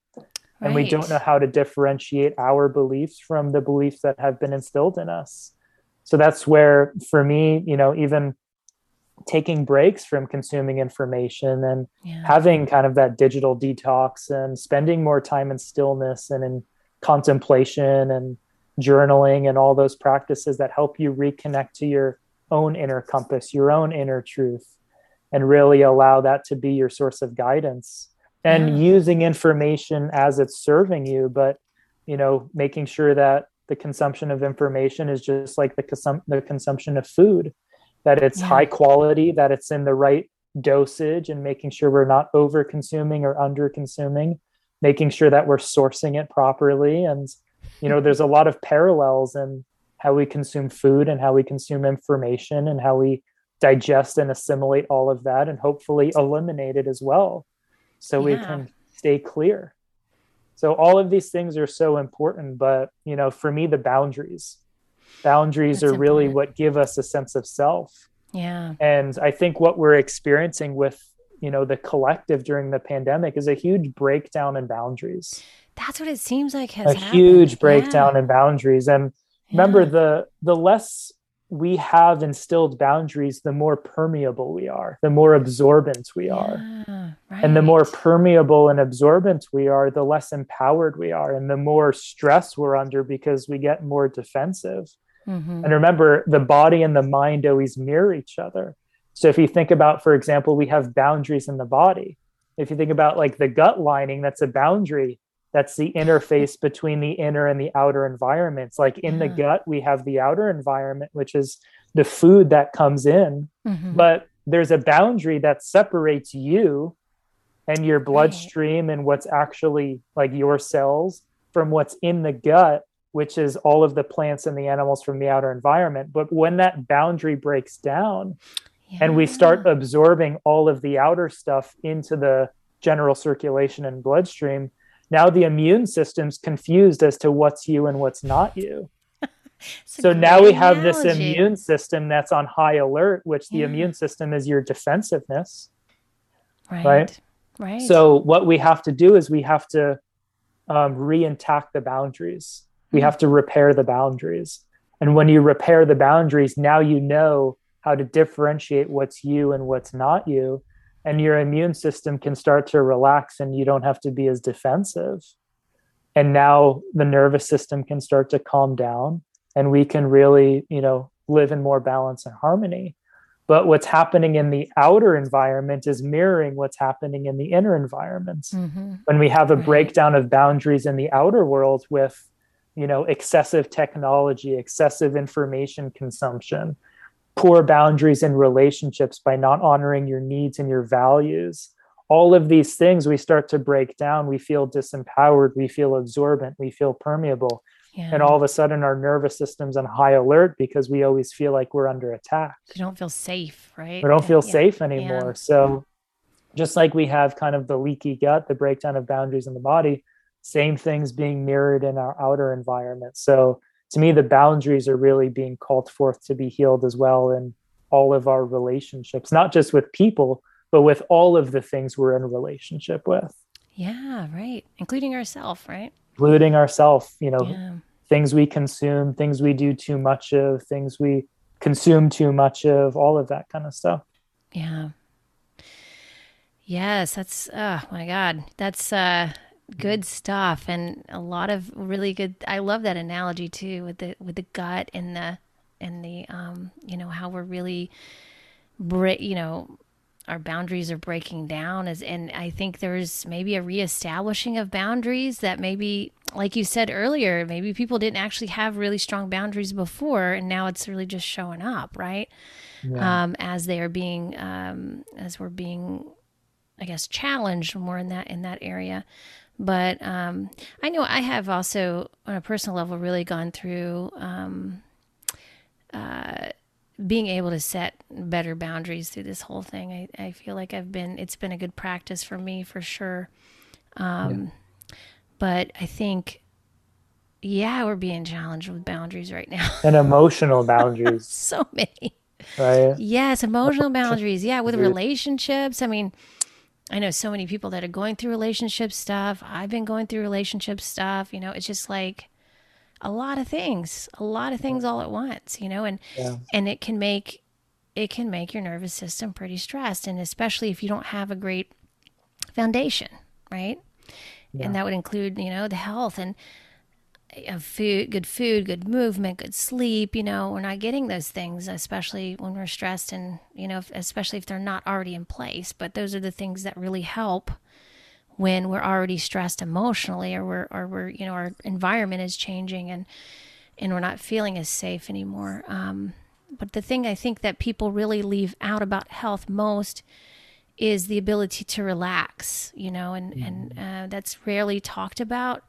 right. and we don't know how to differentiate our beliefs from the beliefs that have been instilled in us so that's where for me you know even taking breaks from consuming information and yeah. having kind of that digital detox and spending more time in stillness and in contemplation and journaling and all those practices that help you reconnect to your own inner compass, your own inner truth, and really allow that to be your source of guidance and yeah. using information as it's serving you, but you know, making sure that the consumption of information is just like the, consum- the consumption of food that it's yeah. high quality, that it's in the right dosage, and making sure we're not over consuming or under consuming, making sure that we're sourcing it properly. And, you know, there's a lot of parallels in how we consume food and how we consume information and how we digest and assimilate all of that and hopefully eliminate it as well so yeah. we can stay clear so all of these things are so important but you know for me the boundaries boundaries That's are important. really what give us a sense of self yeah and i think what we're experiencing with you know the collective during the pandemic is a huge breakdown in boundaries that's what it seems like has a happened. huge breakdown yeah. in boundaries and remember yeah. the the less we have instilled boundaries the more permeable we are the more absorbent we are. Yeah, right. and the more permeable and absorbent we are the less empowered we are and the more stress we're under because we get more defensive. Mm-hmm. and remember the body and the mind always mirror each other. So if you think about for example we have boundaries in the body. If you think about like the gut lining that's a boundary that's the interface between the inner and the outer environments like in the gut we have the outer environment which is the food that comes in mm-hmm. but there's a boundary that separates you and your bloodstream right. and what's actually like your cells from what's in the gut which is all of the plants and the animals from the outer environment but when that boundary breaks down yeah. and we start absorbing all of the outer stuff into the general circulation and bloodstream now the immune system's confused as to what's you and what's not you. [laughs] So now we have analogy. this immune system that's on high alert which the immune system is your defensiveness. Right. Right? Right. So what we have to do is we have to um, re-intact the boundaries. We mm-hmm. have to repair the boundaries. And when you repair the boundaries now you know how to differentiate what's you and what's not you and your immune system can start to relax and you don't have to be as defensive. And now the nervous system can start to calm down and we can really you know live in more balance and harmony. But what's happening in the outer environment is mirroring what's happening in the inner environments. Mm-hmm. when we have a breakdown of boundaries in the outer world with you know excessive technology excessive information consumption poor boundaries in relationships by not honoring your needs and your values. All of these things we start to break down. We feel disempowered. We feel absorbent. We feel permeable. Yeah. and all of a sudden our nervous system's on high alert because we always feel like we're under attack. We don't feel safe right? We don't feel yeah. safe anymore. Yeah. so just like we have kind of the leaky gut the breakdown of boundaries in the body same things being mirrored in our outer environment. So to me, the boundaries are really being called forth to be healed as well in all of our relationships, not just with people, but with all of the things we're in relationship with. Yeah, right. Including ourselves, right? Including ourselves, you know, yeah. things we consume, things we do too much of, things we consume too much of, all of that kind of stuff. Yeah. Yes, that's oh my god. That's uh good stuff and a lot of really good i love that analogy too with the with the gut and the and the um you know how we're really break you know our boundaries are breaking down as and i think there's maybe a reestablishing of boundaries that maybe like you said earlier maybe people didn't actually have really strong boundaries before and now it's really just showing up right yeah. um as they are being um as we're being i guess challenged more in that in that area but um, I know I have also, on a personal level, really gone through um, uh, being able to set better boundaries through this whole thing. I, I feel like I've been, it's been a good practice for me for sure. Um, yeah. But I think, yeah, we're being challenged with boundaries right now. [laughs] and emotional boundaries. [laughs] so many. Right. Yes, emotional [laughs] boundaries. Yeah, with relationships. I mean, I know so many people that are going through relationship stuff. I've been going through relationship stuff. You know, it's just like a lot of things, a lot of things all at once, you know, and yeah. and it can make it can make your nervous system pretty stressed and especially if you don't have a great foundation, right? Yeah. And that would include, you know, the health and of food, good food, good movement, good sleep. You know, we're not getting those things, especially when we're stressed, and you know, if, especially if they're not already in place. But those are the things that really help when we're already stressed emotionally, or we're, or we're, you know, our environment is changing, and and we're not feeling as safe anymore. Um, but the thing I think that people really leave out about health most is the ability to relax. You know, and mm-hmm. and uh, that's rarely talked about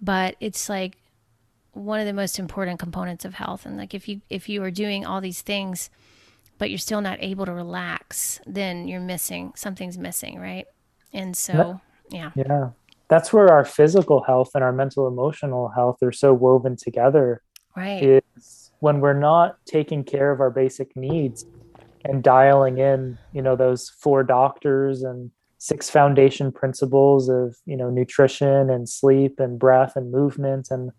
but it's like one of the most important components of health. And like if you if you are doing all these things but you're still not able to relax then you're missing something's missing right? And so yeah. Yeah. That's where our physical health and our mental emotional health are so woven together right. is when we're not taking care of our basic needs and dialing in, you know, those four doctors and six foundation principles of, you know, nutrition and sleep and breath and movement and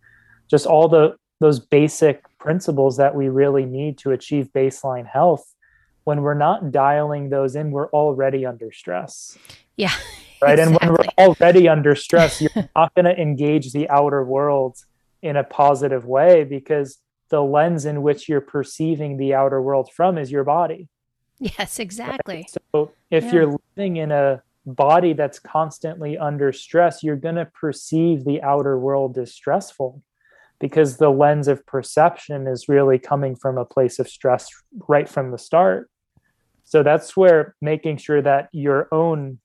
just all the those basic principles that we really need to achieve baseline health when we're not dialing those in we're already under stress yeah [laughs] right exactly. and when we're already under stress you're [laughs] not going to engage the outer world in a positive way because the lens in which you're perceiving the outer world from is your body yes exactly right? so if yeah. you're living in a body that's constantly under stress you're going to perceive the outer world as stressful because the lens of perception is really coming from a place of stress right from the start. So that's where making sure that your own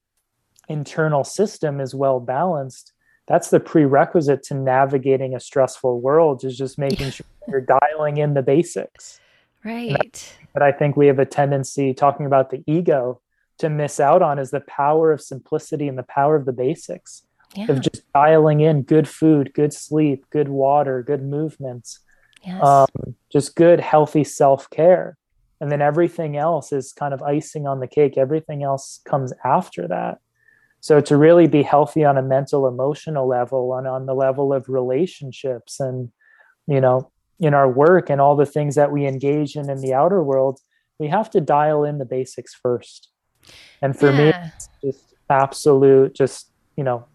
internal system is well balanced. That's the prerequisite to navigating a stressful world is just making sure you're dialing in the basics. Right. But I think we have a tendency talking about the ego to miss out on is the power of simplicity and the power of the basics yeah. of just dialing in good food, good sleep, good water, good movements, yes. um, just good, healthy self care. And then everything else is kind of icing on the cake. Everything else comes after that. So to really be healthy on a mental, emotional level and on the level of relationships and, you know, in our work and all the things that we engage in in the outer world, we have to dial in the basics first. And for yeah. me, just absolute, just, you know,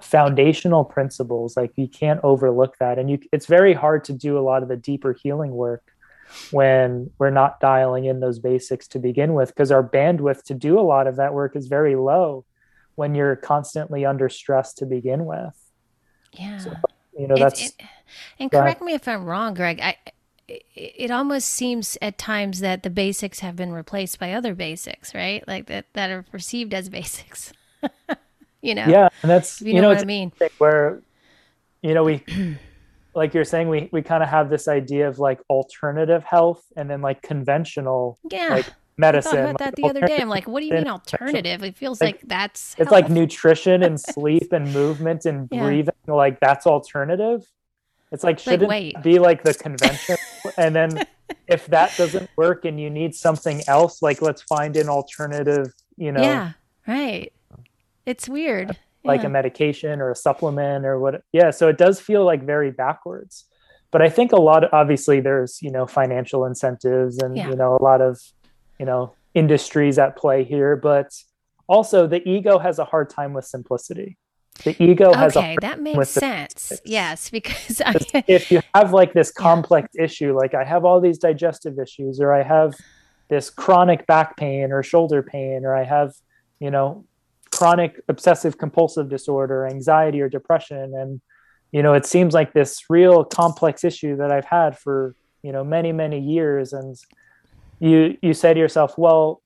foundational principles. Like you can't overlook that. And you it's very hard to do a lot of the deeper healing work when we're not dialing in those basics to begin with because our bandwidth to do a lot of that work is very low when you're constantly under stress to begin with. Yeah. So, you know that's it, and correct me if i'm wrong greg. I it almost seems at times that the basics have been replaced by other basics right? Like that that are perceived as basics. [laughs] You know? Yeah and that's you know, you know what i mean. where you know we [clears throat] like you're saying we we kind of have this idea of like alternative health and then like conventional yeah. like medicine I about that the other day. I'm like what do you mean alternative it feels like, like that's it's health. like nutrition and [laughs] sleep and movement and yeah. breathing like that's alternative it's like shouldn't like, be like the convention and then [laughs] if that doesn't work and you need something else like let's find an alternative you know yeah right it's weird. Like yeah. a medication or a supplement or what. Yeah. So it does feel like very backwards. But I think a lot of, obviously there's, you know, financial incentives and, yeah. you know, a lot of, you know, industries at play here. But also the ego has a hard time with simplicity. The ego has okay, that makes sense. Yes, [laughs] because I... if you have like this complex yeah. issue, like I have all these digestive issues, or I have this chronic back pain or shoulder pain, or I have, you know, chronic obsessive compulsive disorder, anxiety, or depression. And, you know, it seems like this real complex issue that I've had for, you know, many, many years. And you, you say to yourself, well,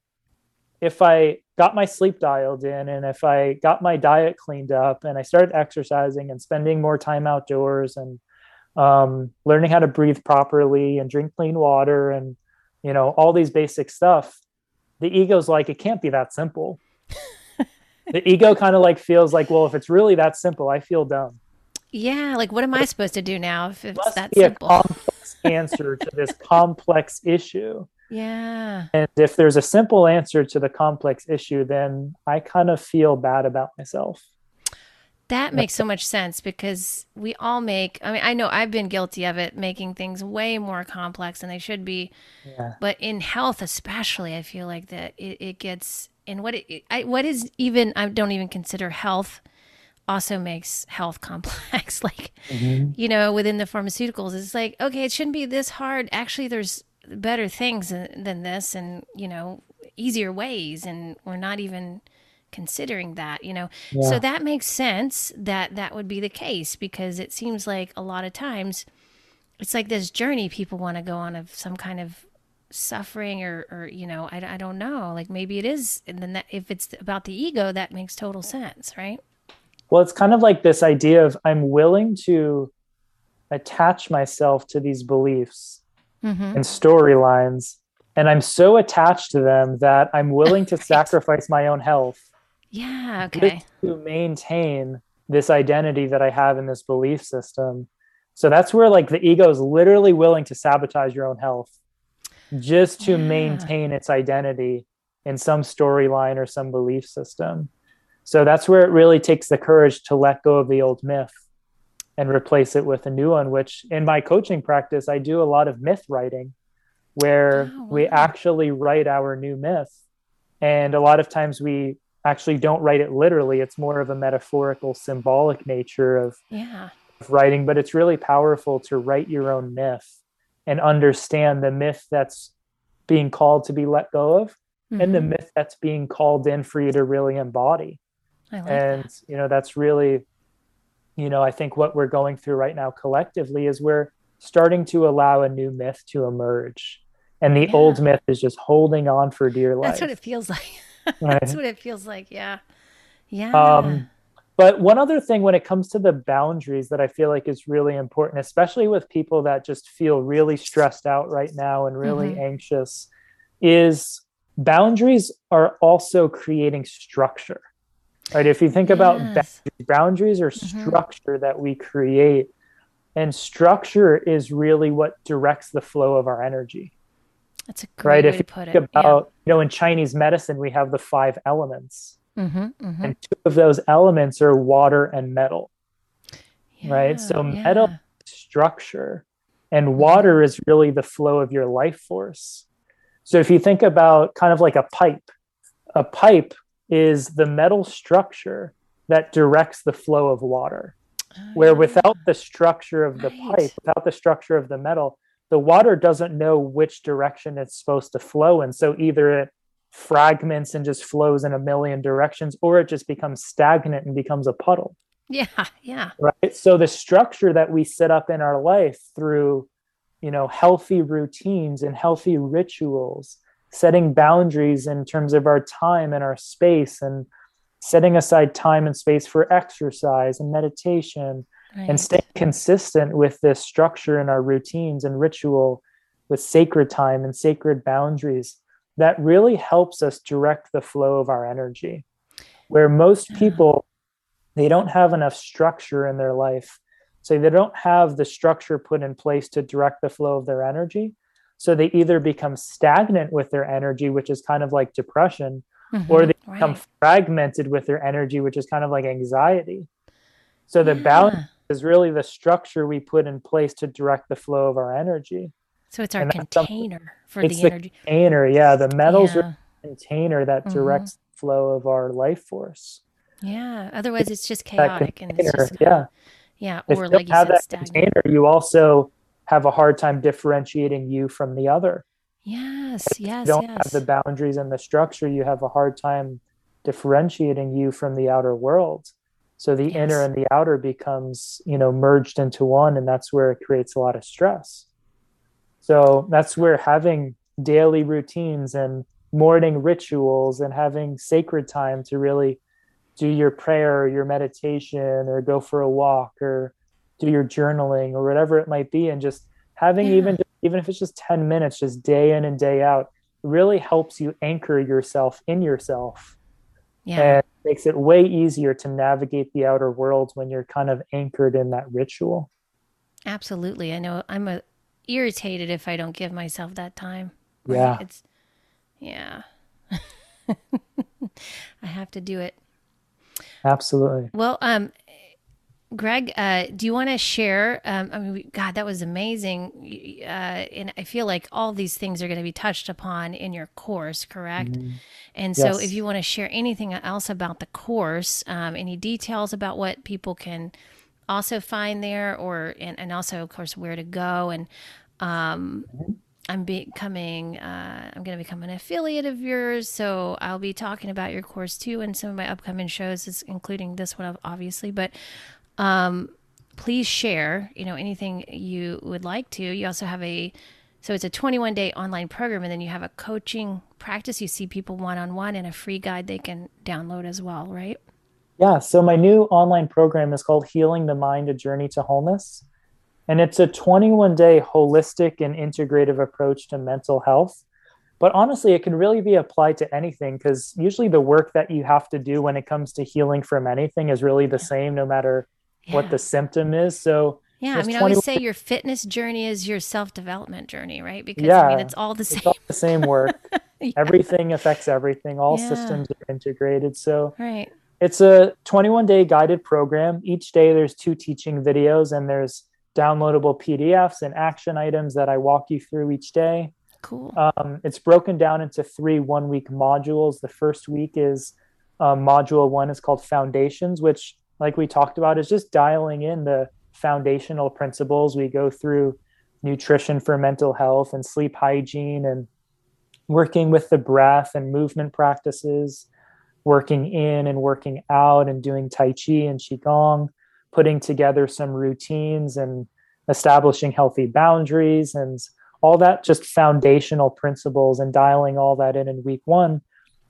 if I got my sleep dialed in and if I got my diet cleaned up and I started exercising and spending more time outdoors and um, learning how to breathe properly and drink clean water and, you know, all these basic stuff, the ego's like, it can't be that simple [laughs] the ego kind of like feels like, well, if it's really that simple, I feel dumb. Yeah, like what am I supposed to do now if it's that simple? Complex answer to this complex issue. Yeah. And if there's a simple answer to the complex issue, then I kind of feel bad about myself. That makes so much sense because we all make, I mean, I know I've been guilty of it, making things way more complex than they should be. Yeah. But in health, especially, I feel like that it, it gets and what it, I, what is even I don't even consider health also makes health [laughs] complex. like mm-hmm. you know, within the pharmaceuticals, it's like okay, it shouldn't be this hard. Actually, there's better things than this, and you know, easier ways, and we're not even considering that you know? Yeah. so that makes sense that that would be the case because it seems like a lot of times it's like this journey people want to go on of some kind of suffering or, or you know I, I don't know. Like maybe it is and then that, if it's about the ego that makes total sense right? Well it's kind of like this idea of i'm willing to attach myself to these beliefs mm-hmm. and storylines and i'm so attached to them that i'm willing to [laughs] sacrifice my own health yeah okay to maintain this identity that i have in this belief system so that's where like the ego is literally willing to sabotage your own health just to yeah. maintain its identity in some storyline or some belief system. So that's where it really takes the courage to let go of the old myth and replace it with a new one, which in my coaching practice, I do a lot of myth writing where oh, wow. we actually write our new myth. And a lot of times we actually don't write it literally. It's more of a metaphorical, symbolic nature of, yeah. of writing, but it's really powerful to write your own myth and understand the myth that's being called to be let go of mm-hmm. and the mm-hmm. myth that's being called in for you to really embody. Like and, that. you know, that's really, you know, I think what we're going through right now collectively is we're starting to allow a new myth to emerge. And the yeah. old myth is just holding on for dear life. That's what it feels like. [laughs] That's what it feels like. Yeah. Yeah. Um, but one other thing when it comes to the boundaries that I feel like is really important, especially with people that just feel really stressed out right now and really mm-hmm. anxious, is boundaries are also creating structure. Right. If you think yes. about boundaries, boundaries are mm-hmm. structure that we create, and structure is really what directs the flow of our energy. That's a great right? way if to put it. About, yeah. you know, in Chinese medicine, we have the five elements. Mm-hmm, mm-hmm. And two of those elements are water and metal. Yeah, right. So yeah. metal structure and water is really the flow of your life force. So if you think about kind of like a pipe, a pipe is the metal structure that directs the flow of water. Oh, where ah. without the structure of the right. pipe, without the structure of the metal, the water doesn't know which direction it's supposed to flow And So either it fragments and just flows in a million directions, or it just becomes stagnant and becomes a puddle. Yeah, [laughs] yeah. Right. So the structure that we set up in our life through, you know, healthy routines and healthy rituals, setting boundaries in terms of our time and our space, and setting aside time and space for exercise and meditation, right. and staying consistent with this structure in our routines and ritual with sacred time and sacred boundaries that really helps us direct the flow of our energy. Where most people they don't have enough structure in their life. So they don't have the structure put in place to direct the flow of their energy so they either become stagnant with their energy which is kind of like depression mm-hmm, or they become right. fragmented with their energy which is kind of like anxiety so the yeah. balance is really the structure we put in place to direct the flow of our energy so it's our container for the, the energy. Container, yeah. The metals yeah. are container that mm-hmm. directs mm-hmm. the flow of our life force. Yeah. Otherwise, it's just chaotic and it's just, yeah, yeah. Or like you have said, that stagnant. container, you also have a hard time differentiating you from the other. Yes, if yes. You don't yes. have the boundaries and the structure. You have a hard time differentiating you from the outer world. So the yes. inner and the outer becomes, you know, merged into one, and that's where it creates a lot of stress. So that's where having daily routines and morning rituals and having sacred time to really do your prayer or your meditation or go for a walk or do your journaling or whatever it might be and just having yeah. even even if it's just 10 minutes just day in and day out really helps you anchor yourself in yourself yeah and makes it way easier to navigate the outer world when you're kind of anchored in that ritual absolutely i know i'm a irritated if I don't give myself that time. Yeah. It's yeah. [laughs] I have to do it. Absolutely. Well, um Greg, uh, do you want to share? Um, I mean, God, that was amazing. Uh, and I feel like all these things are going to be touched upon in your course, correct? Mm-hmm. And so, yes. if you want to share anything else about the course, um, any details about what people can also find there or and, and also of course where to go and um, i'm becoming uh, i'm going to become an affiliate of yours so i'll be talking about your course too and some of my upcoming shows including this one obviously but um, please share you know anything you would like to you also have a so it's a 21 day online program and then you have a coaching practice you see people one-on-one and a free guide they can download as well right yeah, so my new online program is called Healing the Mind A Journey to Wholeness. And it's a 21 day holistic and integrative approach to mental health. But honestly, it can really be applied to anything because usually the work that you have to do when it comes to healing from anything is really the same no matter yeah. what the symptom is. So Yeah, I mean, 20- I always say your fitness journey is your self development journey, right? Because yeah, I mean, it's all the same. All the same work. [laughs] yeah. Everything affects everything. All yeah. systems are integrated. So right. It's a 21 day guided program. Each day there's two teaching videos and there's downloadable PDFs and action items that I walk you through each day. Cool. Um, it's broken down into three one week modules. The first week is um, module one is called Foundations, which, like we talked about, is just dialing in the foundational principles. We go through nutrition for mental health and sleep hygiene and working with the breath and movement practices, working in and working out and doing Tai Chi and Qigong, putting together some routines and establishing healthy boundaries and all that just foundational principles and dialing all that in in week one.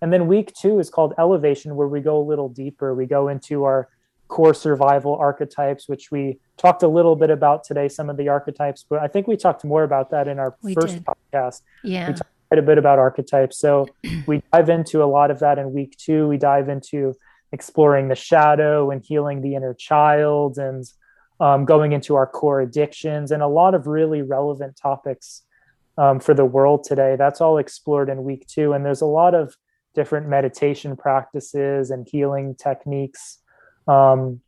And then week two is called elevation, where we go a little deeper. We go into our core survival archetypes, which we talked a little bit about today, some of the archetypes, but I think we talked more about that in our we first did. podcast. Yeah. We talked quite a bit about archetypes. So [clears throat] we dive into a lot of that in week two. We dive into exploring the shadow and healing the inner child and um, going into our core addictions and a lot of really relevant topics um, for the world today. That's all explored in week two. And there's a lot of different meditation practices and healing techniques. Um,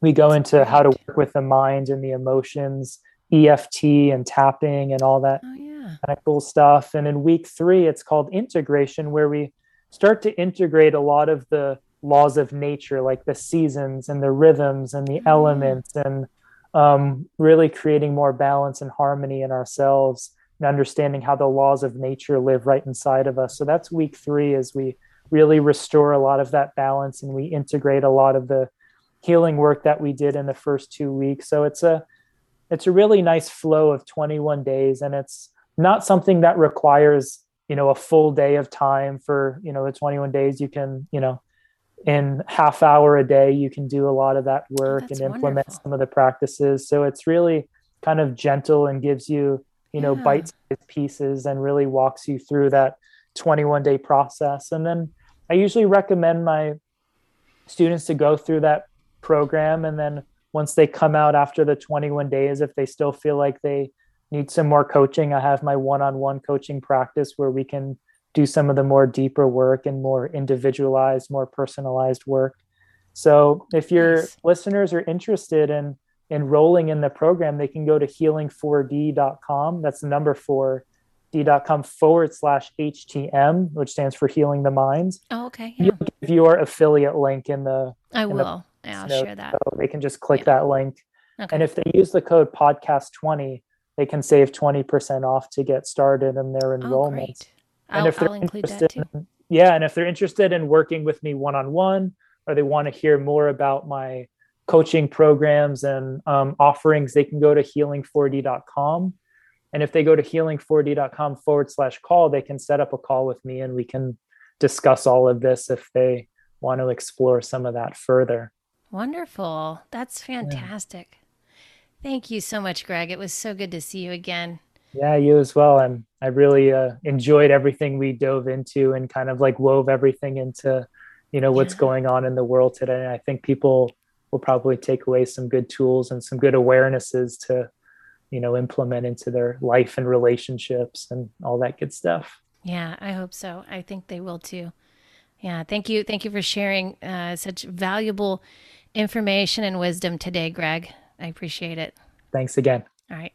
we go into how to work with the mind and the emotions, EFT and tapping and all that oh, yeah. kind of cool stuff. And in week three, it's called integration, where we start to integrate a lot of the laws of nature, like the seasons and the rhythms and the mm. elements, and um, really creating more balance and harmony in ourselves and understanding how the laws of nature live right inside of us. So that's week three as we really restore a lot of that balance and we integrate a lot of the healing work that we did in the first two weeks. So it's a it's a really nice flow of 21 days and it's not something that requires you know a full day of time for you know the 21 days you can you know in half hour a day you can do a lot of that work and implement wonderful. some of the practices so it's really kind of gentle and gives you you know, yeah. bite-sized pieces and really walks you through that 21 day process. And then I usually recommend my students to go through that program. And then once they come out after the 21 days, if they still feel like they need some more coaching, I have my one on one coaching practice where we can do some of the more deeper work and more individualized, more personalized work. So if your nice. listeners are interested in enrolling in the program, they can go to healing4d.com. That's the number four d.com forward slash HTM, which stands for healing the minds. Oh, okay. Yeah. You'll give your affiliate link in the. I in will. The yeah, I'll note, share that. So they can just click yeah. that link. Okay. And if they use the code podcast20, they can save 20% off to get started in their enrollment. Oh, and I'll, if they're I'll interested in, yeah, and if they're interested in working with me one on one, or they want to hear more about my coaching programs and um, offerings, they can go to healing4d.com. And if they go to healing4d.com forward slash call, they can set up a call with me and we can discuss all of this if they want to explore some of that further. Wonderful. That's fantastic. Yeah. Thank you so much, Greg. It was so good to see you again. Yeah, you as well. And I really uh, enjoyed everything we dove into and kind of like wove everything into, you know, what's yeah. going on in the world today. And I think people will probably take away some good tools and some good awarenesses to you know implement into their life and relationships and all that good stuff. Yeah i hope so. I think they will too. Yeah thank you. Thank you for sharing uh, such valuable information and wisdom today greg. I appreciate it. Thanks again. All right